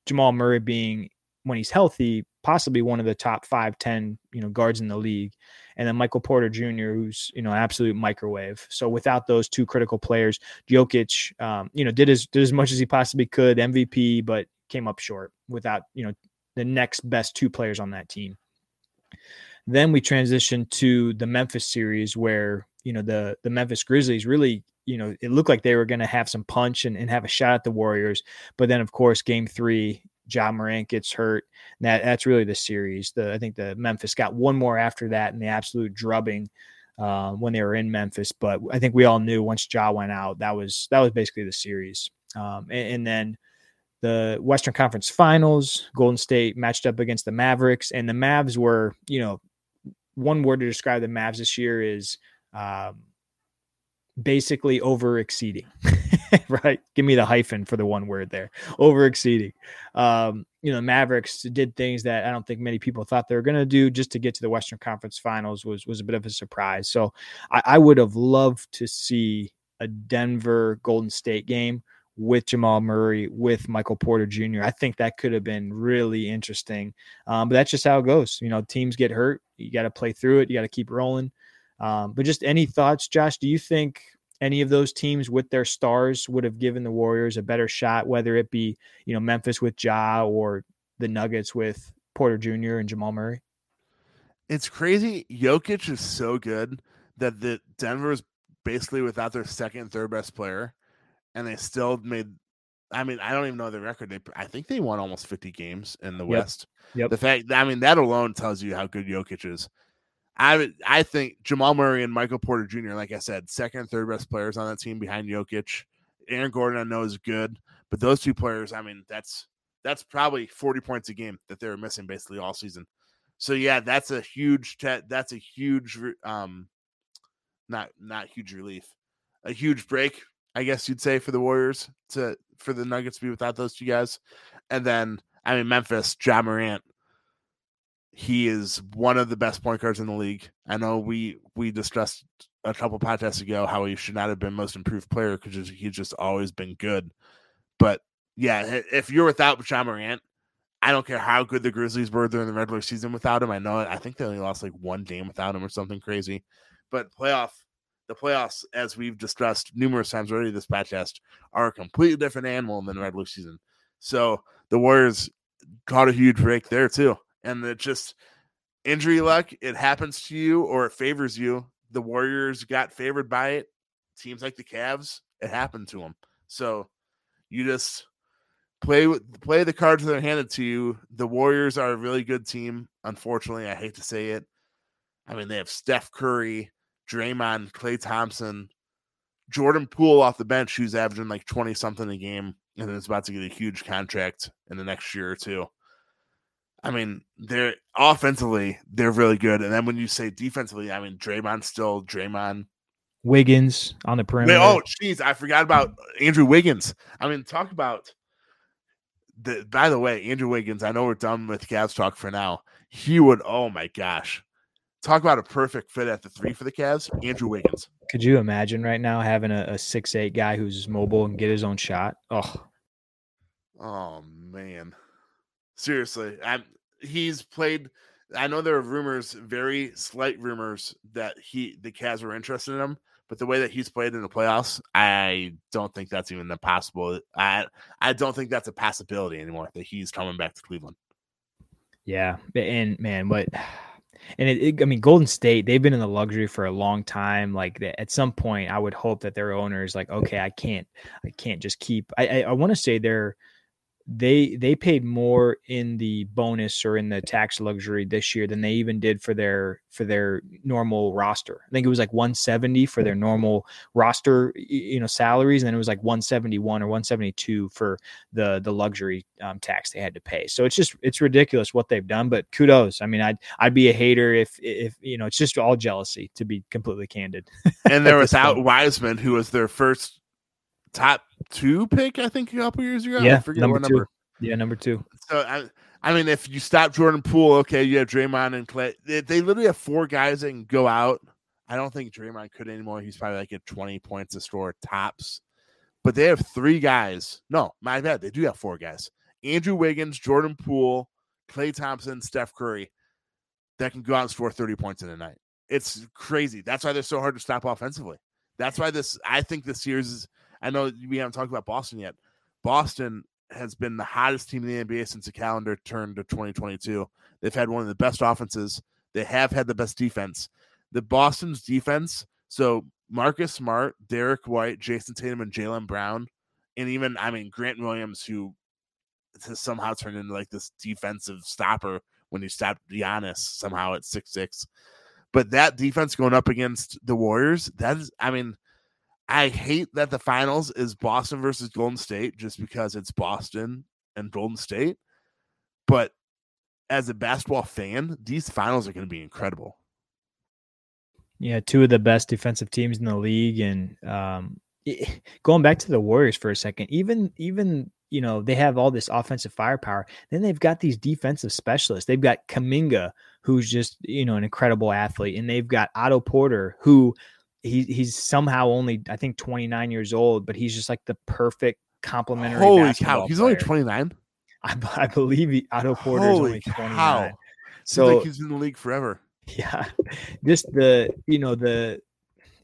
Jamal Murray being when he's healthy, possibly one of the top five, 10, you know, guards in the league. And then Michael Porter Jr., who's, you know, absolute microwave. So without those two critical players, Jokic, um, you know, did as, did as much as he possibly could, MVP, but came up short without, you know, the next best two players on that team. Then we transitioned to the Memphis series where, you know, the the Memphis Grizzlies really, you know, it looked like they were going to have some punch and, and have a shot at the Warriors. But then, of course, game three, Ja Morant gets hurt. That that's really the series. The I think the Memphis got one more after that and the absolute drubbing uh, when they were in Memphis. But I think we all knew once Ja went out, that was that was basically the series. Um, and, and, then the Western Conference Finals, Golden State matched up against the Mavericks, and the Mavs were, you know, one word to describe the Mavs this year is um, basically over exceeding. right? Give me the hyphen for the one word there. Over exceeding. Um, you know, Mavericks did things that I don't think many people thought they were going to do just to get to the Western Conference Finals was was a bit of a surprise. So I, I would have loved to see a Denver Golden State game with Jamal Murray, with Michael Porter Jr. I think that could have been really interesting. Um, but that's just how it goes. You know, teams get hurt. You got to play through it. You got to keep rolling. Um, but just any thoughts, Josh? Do you think any of those teams with their stars would have given the Warriors a better shot, whether it be, you know, Memphis with Ja or the Nuggets with Porter Jr. and Jamal Murray? It's crazy. Jokic is so good that the Denver is basically without their second, third best player and they still made. I mean, I don't even know the record. They, I think they won almost 50 games in the yep. West. Yep. The fact, I mean, that alone tells you how good Jokic is. I I think Jamal Murray and Michael Porter Jr., like I said, second and third best players on that team behind Jokic. Aaron Gordon, I know is good, but those two players, I mean, that's that's probably 40 points a game that they were missing basically all season. So yeah, that's a huge te- that's a huge um not not huge relief. A huge break I guess you'd say for the Warriors to for the Nuggets to be without those two guys. And then I mean Memphis, Ja Morant, he is one of the best point guards in the league. I know we we discussed a couple podcasts ago how he should not have been most improved player because he's just always been good. But yeah, if you're without Ja Morant, I don't care how good the Grizzlies were during the regular season without him. I know I think they only lost like one game without him or something crazy. But playoff the playoffs, as we've discussed numerous times already this podcast, are a completely different animal than the regular season. So the Warriors caught a huge break there too. And it just injury luck, it happens to you or it favors you. The Warriors got favored by it. Teams like the Cavs, it happened to them. So you just play play the cards that are handed to you. The Warriors are a really good team. Unfortunately, I hate to say it. I mean, they have Steph Curry, Draymond, Klay Thompson, Jordan Poole off the bench, who's averaging like 20 something a game and is about to get a huge contract in the next year or two. I mean, they're offensively, they're really good. And then when you say defensively, I mean, Draymond still Draymond. Wiggins on the perimeter. oh, jeez, I forgot about Andrew Wiggins. I mean, talk about The, by the way, Andrew Wiggins, I know we're done with Cavs talk for now. He would, oh my gosh, talk about a perfect fit at the three for the Cavs. Andrew Wiggins. Could you imagine right now having a, a six eight guy who's mobile and get his own shot? Oh, oh man, seriously, I'm. He's played. I know there are rumors, very slight rumors, that he the Cavs were interested in him. But the way that he's played in the playoffs, I don't think that's even possible. I I don't think that's a possibility anymore that he's coming back to Cleveland. Yeah, and man, what and it, it, I mean, Golden State, they've been in the luxury for a long time. Like at some point, I would hope that their owners, like, okay, I can't, I can't just keep. I, I, I want to say they're they they paid more in the bonus or in the tax luxury this year than they even did for their for their normal roster. I think it was like 170 for their normal roster, you know, salaries, and then it was like 171 or 172 for the the luxury um, tax they had to pay. So it's just it's ridiculous what they've done. But kudos. I mean, I'd I'd be a hater if if you know it's just all jealousy to be completely candid. And there was out Wiseman, who was their first top two pick, I think, a couple years ago. Yeah, number two. Number. Yeah, number two. So I, I mean, if you stop Jordan Poole, okay, you have Draymond and Clay. They, they literally have four guys that can go out. I don't think Draymond could anymore. He's probably like at 20 points a score tops. But they have three guys. No, my bad. They do have four guys. Andrew Wiggins, Jordan Poole, Klay Thompson, Steph Curry that can go out and score 30 points in a night. It's crazy. That's why they're so hard to stop offensively. That's why this I think this is I know we haven't talked about Boston yet. Boston has been the hottest team in the NBA since the calendar turned to 2022. They've had one of the best offenses. They have had the best defense. The Boston's defense, so Marcus Smart, Derrick White, Jayson Tatum, and Jaylen Brown, and even I mean Grant Williams, who has somehow turned into like this defensive stopper when he stopped Giannis somehow at six six. But that defense going up against the Warriors, that is, I mean, I hate that the finals is Boston versus Golden State just because it's Boston and Golden State. But as a basketball fan, these finals are going to be incredible. Yeah, two of the best defensive teams in the league, and um, going back to the Warriors for a second, even even you know they have all this offensive firepower. Then they've got these defensive specialists. They've got Kuminga, who's just you know an incredible athlete, and they've got Otto Porter, who he he's somehow only I think 29 years old, but he's just like the perfect complementary. Holy cow! He's only 29. I, I believe he, Otto Porter is only 29. Cow. So like he's in the league forever. Yeah, just the you know the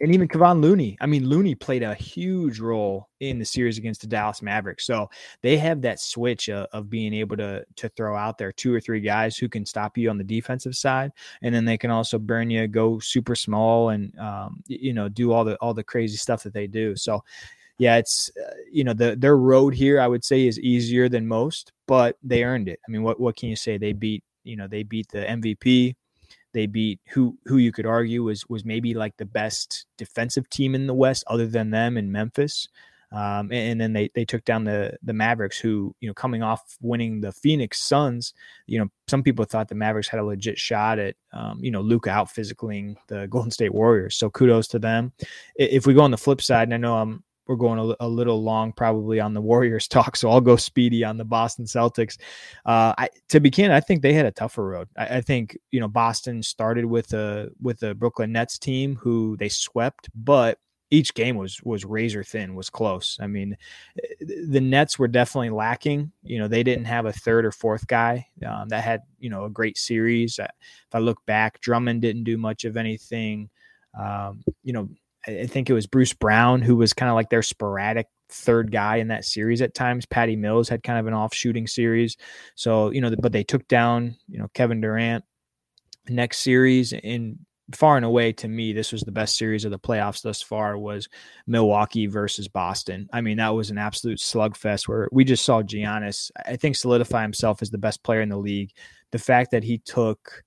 and even Kevon Looney. I mean, Looney played a huge role in the series against the Dallas Mavericks. So they have that switch of being able to to throw out there two or three guys who can stop you on the defensive side, and then they can also burn you, go super small, and um, you know do all the all the crazy stuff that they do. So. Yeah, it's uh, you know the their road here I would say is easier than most, but they earned it. I mean, what what can you say? They beat you know they beat the MVP they beat who who you could argue was was maybe like the best defensive team in the West, other than them in Memphis. Um, and, and, then they they took down the the Mavericks, who you know coming off winning the Phoenix Suns. You know, some people thought the Mavericks had a legit shot at um, you know Luka out physicaling the Golden State Warriors. So kudos to them. If we go on the flip side, and I know I'm we're going a, a, little long probably on the Warriors talk, so I'll go speedy on the Boston Celtics. Uh, I, to begin, I think they had a tougher road. I, I, think you know Boston started with a with the Brooklyn Nets team who they swept, but each game was was razor thin, was close. I mean, the Nets were definitely lacking. You know, they didn't have a third or fourth guy um, that had you know a great series. If I look back, Drummond didn't do much of anything. Um, you know, I think it was Bruce Brown who was kind of like their sporadic third guy in that series at times. Patty Mills had kind of an off shooting series. So, you know, but they took down, you know, Kevin Durant next series in far and away to me this was the best series of the playoffs thus far was Milwaukee versus Boston. I mean that was an absolute slugfest where we just saw Giannis I think solidify himself as the best player in the league. The fact that he took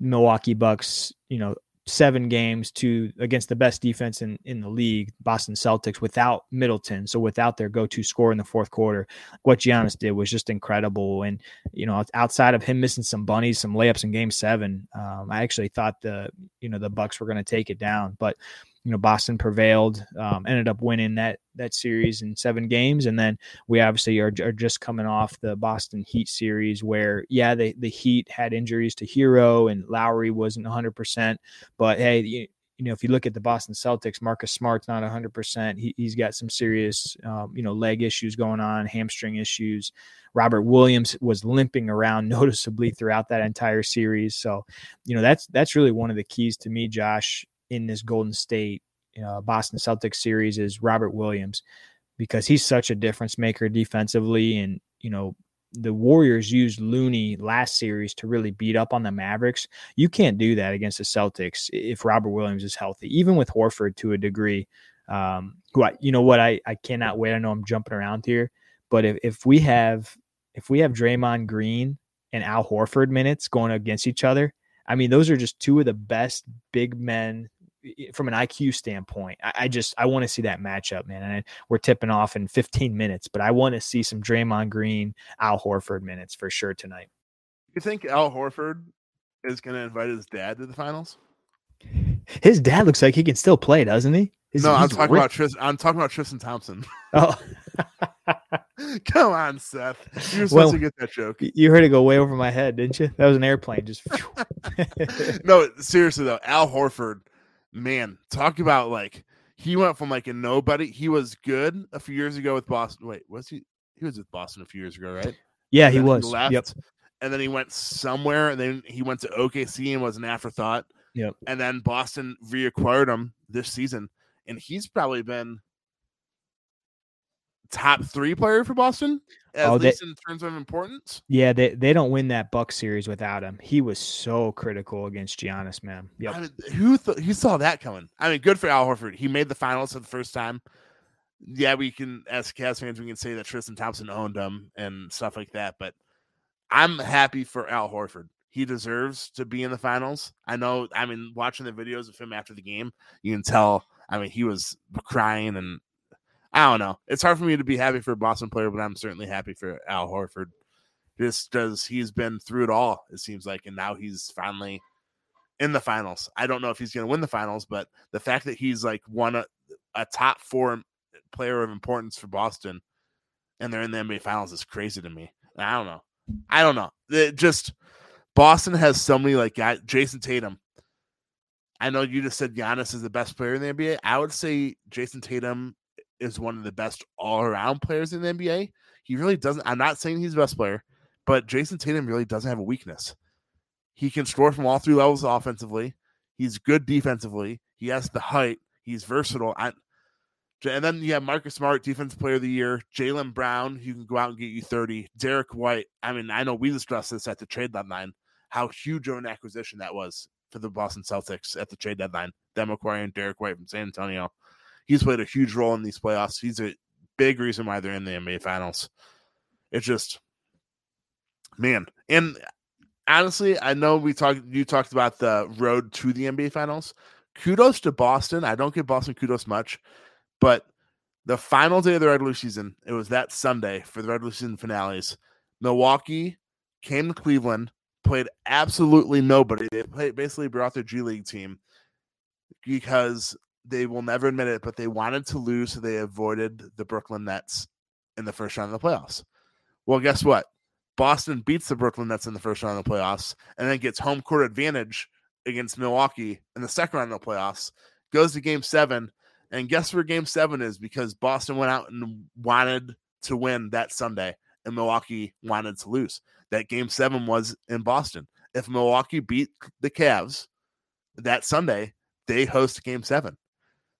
Milwaukee Bucks, you know, seven games to against the best defense in, in the league, Boston Celtics, without Middleton. So without their go-to score in the fourth quarter, what Giannis did was just incredible. And you know, outside of him missing some bunnies, some layups in Game Seven, um, I actually thought the you know the Bucks were going to take it down. But you know Boston prevailed, um, ended up winning that that series in seven games, and then we obviously are, are just coming off the Boston Heat series where yeah the the Heat had injuries to Herro and Lowry wasn't 100, percent but hey. You, you know, if you look at the Boston Celtics, Marcus Smart's not 100%. He, has got some serious, um, you know, leg issues going on, hamstring issues. Robert Williams was limping around noticeably throughout that entire series. So, you know, that's that's really one of the keys to me, Josh, in this Golden State Boston Celtics series is Robert Williams because he's such a difference maker defensively. And, you know, the Warriors used Looney last series to really beat up on the Mavericks. You can't do that against the Celtics if Robert Williams is healthy, even with Horford to a degree. Um, who I, you know what, I, I cannot wait. I know I'm jumping around here, but if, if we have if we have Draymond Green and Al Horford minutes going against each other, I mean, those are just two of the best big men from an IQ standpoint. I, I just I want to see that matchup, man. And we're tipping off in 15 minutes, but I want to see some Draymond Green, Al Horford minutes for sure tonight. You think Al Horford is going to invite his dad to the finals? His dad looks like he can still play, doesn't he? Is, no, I'm talking about Tristan. I'm talking about Tristan Thompson. Oh, come on, Seth. You were supposed well, to get that joke. You heard it go way over my head, didn't you? That was an airplane. Just no, seriously though, Al Horford, man, talk about like he went from like a nobody. He was good a few years ago with Boston. Wait, was he? He was with Boston a few years ago, right? Yeah, he was. He left, yep. And then he went somewhere, and then he went to OKC and was an afterthought. Yep. And then Boston reacquired him this season and he's probably been top three player for Boston, at oh, least in terms of importance. Yeah, they, they don't win that Buck series without him. He was so critical against Giannis, man. Yep. I mean, who th- who saw that coming? I mean, good for Al Horford. He made the finals for the first time. Yeah, we can as Cavs fans we can say that Tristan Thompson owned him and stuff like that, but I'm happy for Al Horford. He deserves to be in the finals. I know. I mean, watching the videos of him after the game, you can tell I mean, he was crying, and I don't know. It's hard for me to be happy for a Boston player, but I'm certainly happy for Al Horford. Just because he's been through it all, it seems like, and now he's finally in the finals. I don't know if he's going to win the finals, but the fact that he's like one a, a top four player of importance for Boston, and they're in the NBA finals is crazy to me. I don't know. I don't know. It just Boston has so many like guys. Jayson Tatum I know you just said Giannis is the best player in the NBA. I would say Jayson Tatum is one of the best all around players in the NBA. He really doesn't. I'm not saying he's the best player, but Jayson Tatum really doesn't have a weakness. He can score from all three levels offensively. He's good defensively. He has the height. He's versatile. I, and then you have Marcus Smart, Defensive Player of the Year. Jaylen Brown, who can go out and get you 30. Derrick White. I mean, I know we discussed this at the trade deadline, how huge of an acquisition that was for the Boston Celtics at the trade deadline. Them acquiring Derrick White from San Antonio. He's played a huge role in these playoffs. He's a big reason why they're in the NBA Finals. It's just, man, and honestly, I know we talked. You talked about the road to the NBA Finals. Kudos to Boston. I don't give Boston kudos much, but the final day of the regular season, it was that Sunday for the regular season finales. Milwaukee came to Cleveland, played absolutely nobody. They played, basically brought their G League team because they will never admit it, but they wanted to lose, so they avoided the Brooklyn Nets in the first round of the playoffs. Well, guess what? Boston beats the Brooklyn Nets in the first round of the playoffs and then gets home court advantage against Milwaukee in the second round of the playoffs, goes to game seven. And guess where game seven is? Because Boston went out and wanted to win that Sunday, and Milwaukee wanted to lose that game seven was in Boston. If Milwaukee beat the Cavs that Sunday, they host game seven.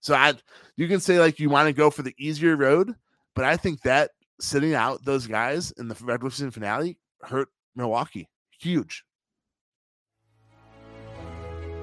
So I you can say like you want to go for the easier road, but I think that sitting out those guys in the regular season finale hurt Milwaukee huge.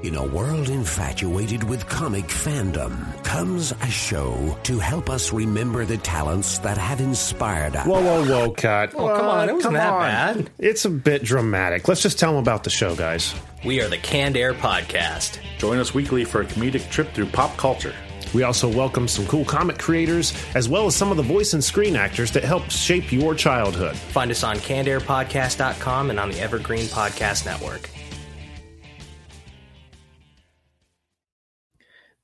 In a world infatuated with comic fandom comes a show to help us remember the talents that have inspired us. Whoa, whoa, whoa, cut. Oh, come on. It wasn't that on. bad. It's a bit dramatic. Let's just tell them about the show, guys. We are the Canned Air Podcast. Join us weekly for a comedic trip through pop culture. We also welcome some cool comic creators, as well as some of the voice and screen actors that helped shape your childhood. Find us on cannedairpodcast.com and on the Evergreen Podcast Network.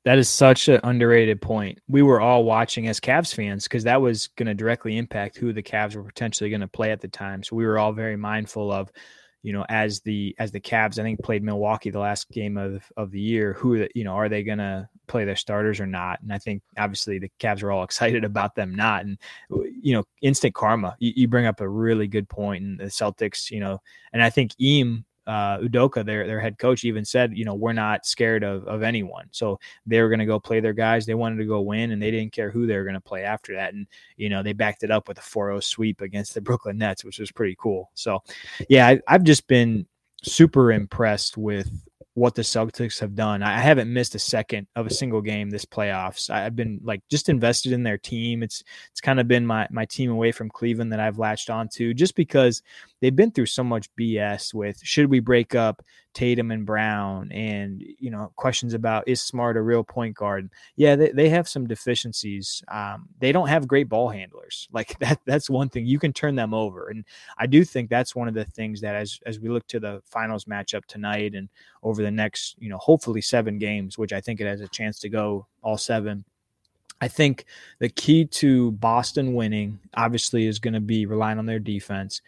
That is such an underrated point. We were all watching as Cavs fans because that was going to directly impact who the Cavs were potentially going to play at the time. So we were all very mindful of, you know, as the as the Cavs I think played Milwaukee the last game of of the year. Who you know are they going to play their starters or not? And I think obviously the Cavs were all excited about them not. And you know, instant karma. You, you bring up a really good point. point, and the Celtics, you know, and I think Ime uh, Udoka, their their head coach, even said, you know, we're not scared of of anyone. So they were going to go play their guys. They wanted to go win, and they didn't care who they were going to play after that. And you know, they backed it up with a 4-0 sweep against the Brooklyn Nets, which was pretty cool. So, yeah, I, I've just been super impressed with what the Celtics have done. I haven't missed a second of a single game this playoffs. I've been like just invested in their team. It's it's kind of been my my team away from Cleveland that I've latched onto just because they've been through so much BS with should we break up Tatum and Brown and you know questions about is Smart a real point guard? Yeah, they, they have some deficiencies. Um, they don't have great ball handlers. Like that that's one thing you can turn them over, and I do think that's one of the things that as as we look to the finals matchup tonight and over the next you know hopefully seven games, which I think it has a chance to go all seven. I think the key to Boston winning obviously is going to be relying on their defense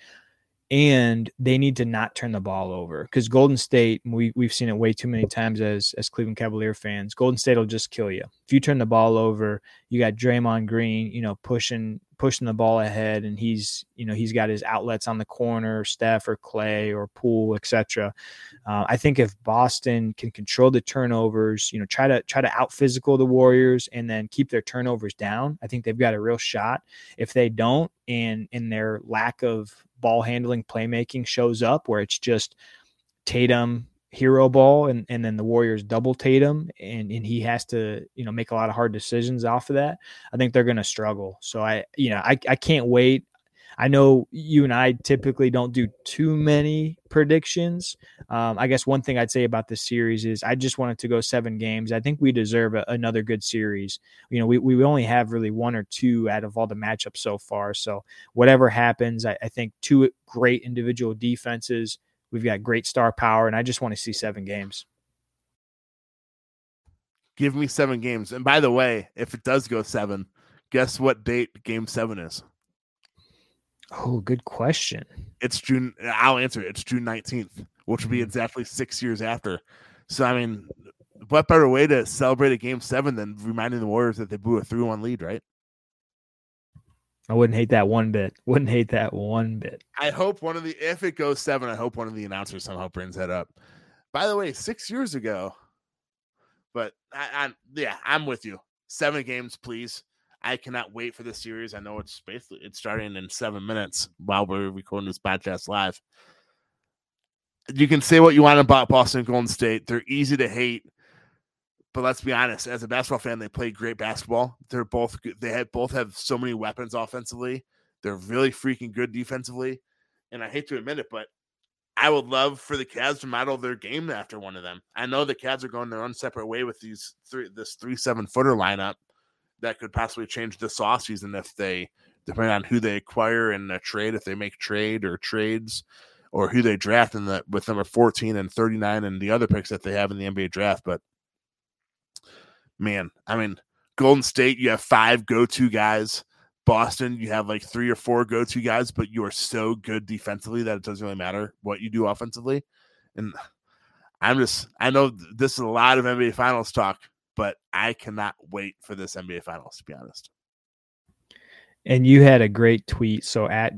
and they need to not turn the ball over because Golden State, we, we've seen it way too many times as as Cleveland Cavalier fans. Golden State will just kill you if you turn the ball over. You got Draymond Green, you know, pushing pushing the ball ahead, and he's you know he's got his outlets on the corner, Steph or Klay or Poole, etc. Uh, I think if Boston can control the turnovers, you know, try to try to out physical the Warriors and then keep their turnovers down, I think they've got a real shot. If they don't, and in their lack of ball handling playmaking shows up where it's just Tatum hero ball and, and then the Warriors double Tatum and, and he has to, you know, make a lot of hard decisions off of that. I think they're gonna struggle. So I you know, I, I can't wait. I know you and I typically don't do too many predictions. Um, I guess one thing I'd say about this series is I just wanted to go seven games. I think we deserve a, another good series. You know, we, we only have really one or two out of all the matchups so far. So whatever happens, I, I think two great individual defenses. We've got great star power, and I just want to see seven games. Give me seven games. And by the way, if it does go seven, guess what date game seven is? Oh, good question. It's June. I'll answer it. It's June 19th, which will be Mhm. exactly six years after. So, I mean, what better way to celebrate a game seven than reminding the Warriors that they blew a 3 1 lead, right? I wouldn't hate that one bit. Wouldn't hate that one bit. I hope one of the, if it goes seven, I hope one of the announcers somehow brings that up. By the way, six years ago, but I, I yeah, I'm with you. Seven games, please. I cannot wait for this series. I know it's basically it's starting in seven minutes while we're recording this podcast live. You can say what you want about Boston Golden State. They're easy to hate, but let's be honest. As a basketball fan, they play great basketball. They're both. They have both have so many weapons offensively. They're really freaking good defensively. And I hate to admit it, but I would love for the Cavs to model their game after one of them. I know the Cavs are going their own separate way with these three this three seven footer lineup that could possibly change this offseason if they depending on who they acquire in a trade, if they make trade or trades, or who they draft in the with number 14 and 39 and the other picks that they have in the NBA draft. But man, I mean, Golden State, you have five go-to guys. Boston, you have like three or four go-to guys, but you are so good defensively that it doesn't really matter what you do offensively. And I'm just, I know this is a lot of NBA Finals talk, but I cannot wait for this NBA Finals. To be honest, And you had a great tweet. So at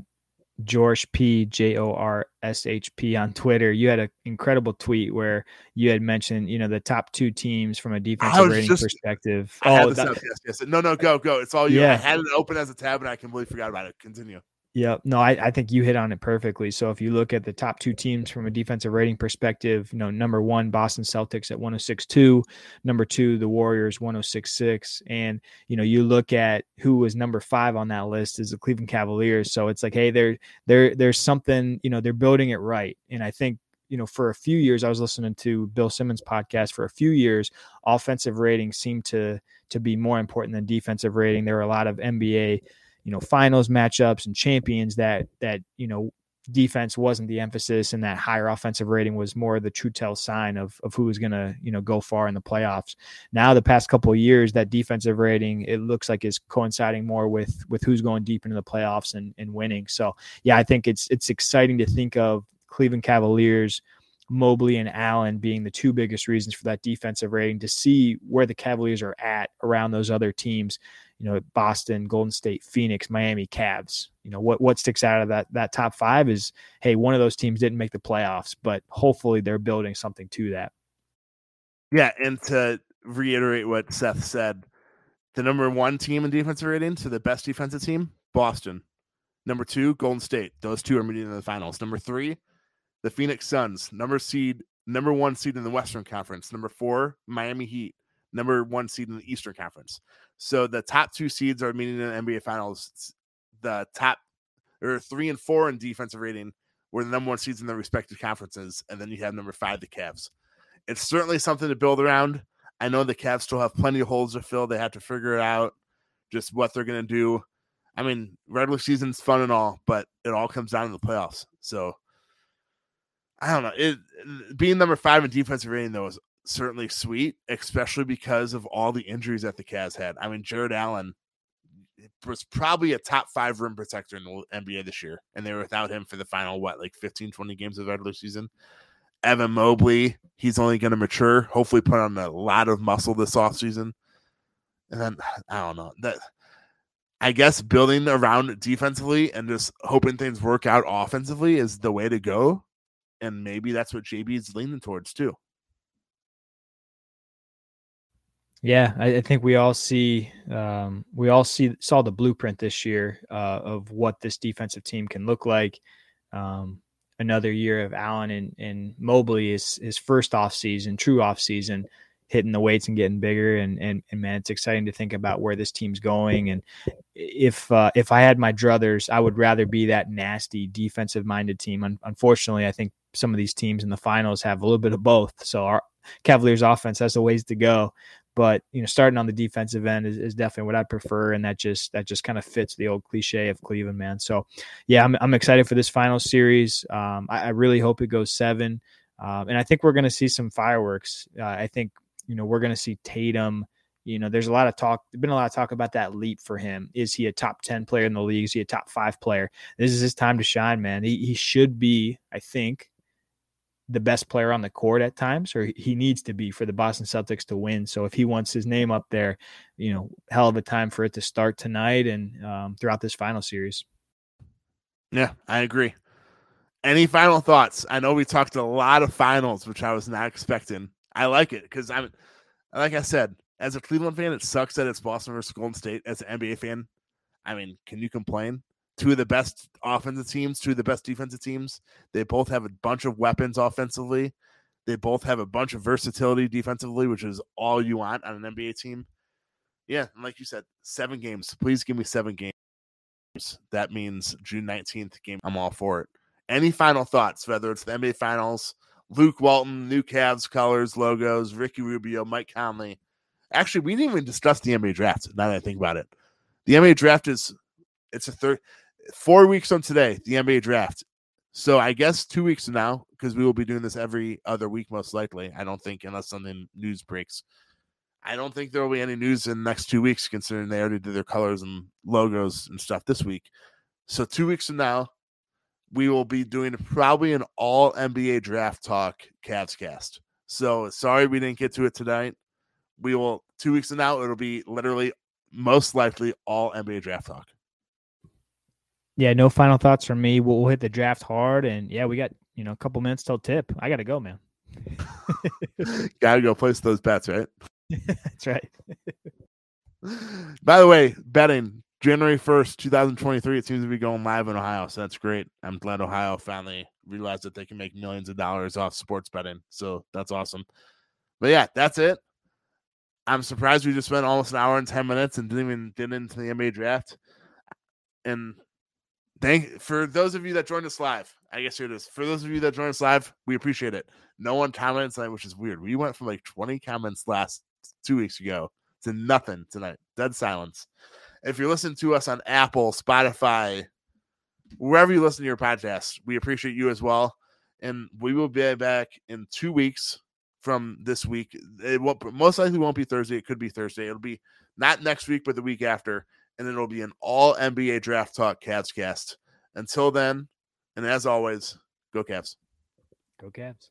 George P J O R S H P on Twitter, you had an incredible tweet where you had mentioned, you know, the top two teams from a defensive rating just- perspective. I Oh, that- up. Yes, yes. No, no, go, go. It's all you. I had it open as a tab, and I completely forgot about it. Continue. Yeah, no, I, I think you hit on it perfectly. So if you look at the top two teams from a defensive rating perspective, you know, number one, Boston Celtics at 106.2, number two, the Warriors 106.6. And, you know, you look at who was number five on that list is the Cleveland Cavaliers. So it's like, hey, there there there's something, you know, they're building it right. And I think you know, for a few years, I was listening to Bill Simmons' podcast. For a few years, offensive rating seemed to to be more important than defensive rating. There were a lot of NBA you know finals matchups and champions that that you know defense wasn't the emphasis and that higher offensive rating was more the true tell sign of, of who was going to, you know, go far in the playoffs. Now, the past couple of years, that defensive rating, it looks like is coinciding more with, with who's going deep into the playoffs and, and winning. So yeah, I think it's, it's exciting to think of Cleveland Cavaliers, Mobley and Allen being the two biggest reasons for that defensive rating to see where the Cavaliers are at around those other teams you know, Boston, Golden State, Phoenix, Miami, Cavs. You know, what what sticks out of that that top five is hey, one of those teams didn't make the playoffs, but hopefully they're building something to that. Yeah, and to reiterate what Seth said, the number one team in defensive rating, so the best defensive team, Boston. Number two, Golden State. Those two are meeting in the finals. Number three, the Phoenix Suns. Number seed, number one seed in the Western Conference. Number four, Miami Heat. Number one seed in the Eastern Conference. So the top two seeds are meeting in the NBA Finals. The top or three and four in defensive rating were the number one seeds in their respective conferences, and then you have number five, the Cavs. It's certainly something to build around. I know the Cavs still have plenty of holes to fill. They have to figure it out, just what they're going to do. I mean, regular season's fun and all, but it all comes down to the playoffs. So I don't know. It uh, being number five in defensive rating though is certainly sweet, especially because of all the injuries that the Cavs had. I mean, Jarrett Allen was probably a top five rim protector in the NBA this year, and they were without him for the final, what, like 15, 20 games of the regular season. Evan Mobley, he's only going to mature, hopefully put on a lot of muscle this offseason. And then, I don't know, that I guess building around defensively and just hoping things work out offensively is the way to go. And maybe that's what JB is leaning towards too. Yeah, I, I, think we all see um, we all see saw the blueprint this year uh, of what this defensive team can look like. Um, another year of Allen and, and Mobley is his first off season, true off season, hitting the weights and getting bigger. And, and and man, it's exciting to think about where this team's going. And if uh, if I had my druthers, I would rather be that nasty defensive minded team. Un- unfortunately, I think some of these teams in the finals have a little bit of both. So our Cavaliers offense has a ways to go but you know starting on the defensive end is, is definitely what I prefer, and that just that just kind of fits the old cliche of Cleveland, man. So yeah, I'm I'm excited for this final series. Um, I, I, really hope it goes seven, um, and I think we're going to see some fireworks. Uh, I think you know we're going to see Tatum. You know, there's a lot of talk. Been a lot of talk about that leap for him. Is he a top ten player in the league? Is he a top five player? This is his time to shine, man. He he should be, I think, the best player on the court at times, or he needs to be for the Boston Celtics to win. So if he wants his name up there, you know, hell of a time for it to start tonight and um, throughout this final series. Yeah, I agree. Any final thoughts? I know we talked a lot of finals, which I was not expecting. I like it because I'm, like I said, as a Cleveland fan, it sucks that it's Boston versus Golden State. As an NBA fan, I mean, can you complain? Two of the best offensive teams, two of the best defensive teams. They both have a bunch of weapons offensively. They both have a bunch of versatility defensively, which is all you want on an NBA team. Yeah, and like you said, seven games. Please give me seven games. That means June 19th game. I'm all for it. Any final thoughts, whether it's the NBA Finals, Luke Walton, new Cavs colors, logos, Ricky Rubio, Mike Conley. Actually, we didn't even discuss the NBA draft now that I think about it. The NBA draft is it's a third four weeks from today, the NBA draft. So I guess two weeks from now, because we will be doing this every other week, most likely. I don't think, unless something news breaks, I don't think there will be any news in the next two weeks, considering they already did their colors and logos and stuff this week. So two weeks from now, we will be doing probably an all NBA draft talk CavsCast. So sorry we didn't get to it tonight. We will two weeks from now, it'll be literally most likely all NBA draft talk yeah, no final thoughts from me. We'll, we'll, hit the draft hard, and yeah, we got you know a couple minutes till tip. I got to go, man. gotta go place those bets, right? That's right. By the way, betting January first, two thousand twenty-three. It seems to be going live in Ohio, so that's great. I'm glad Ohio finally realized that they can make millions of dollars off sports betting. So that's awesome. But yeah, that's it. I'm surprised we just spent almost an hour and ten minutes and didn't even get into the NBA draft. And thank for those of you that joined us live. I guess here it is. For those of you that joined us live, we appreciate it. No one commented tonight, which is weird. We went from like 20 comments last two weeks ago to nothing tonight. Dead silence. If you're listening to us on Apple, Spotify, wherever you listen to your podcast. We appreciate you as well. And we will be back in two weeks from this week. It won't most likely won't be Thursday. It could be Thursday. It'll be not next week, but the week after. And it'll be an all NBA draft talk CavsCast. Until then, and as always, go Cavs. Go Cavs.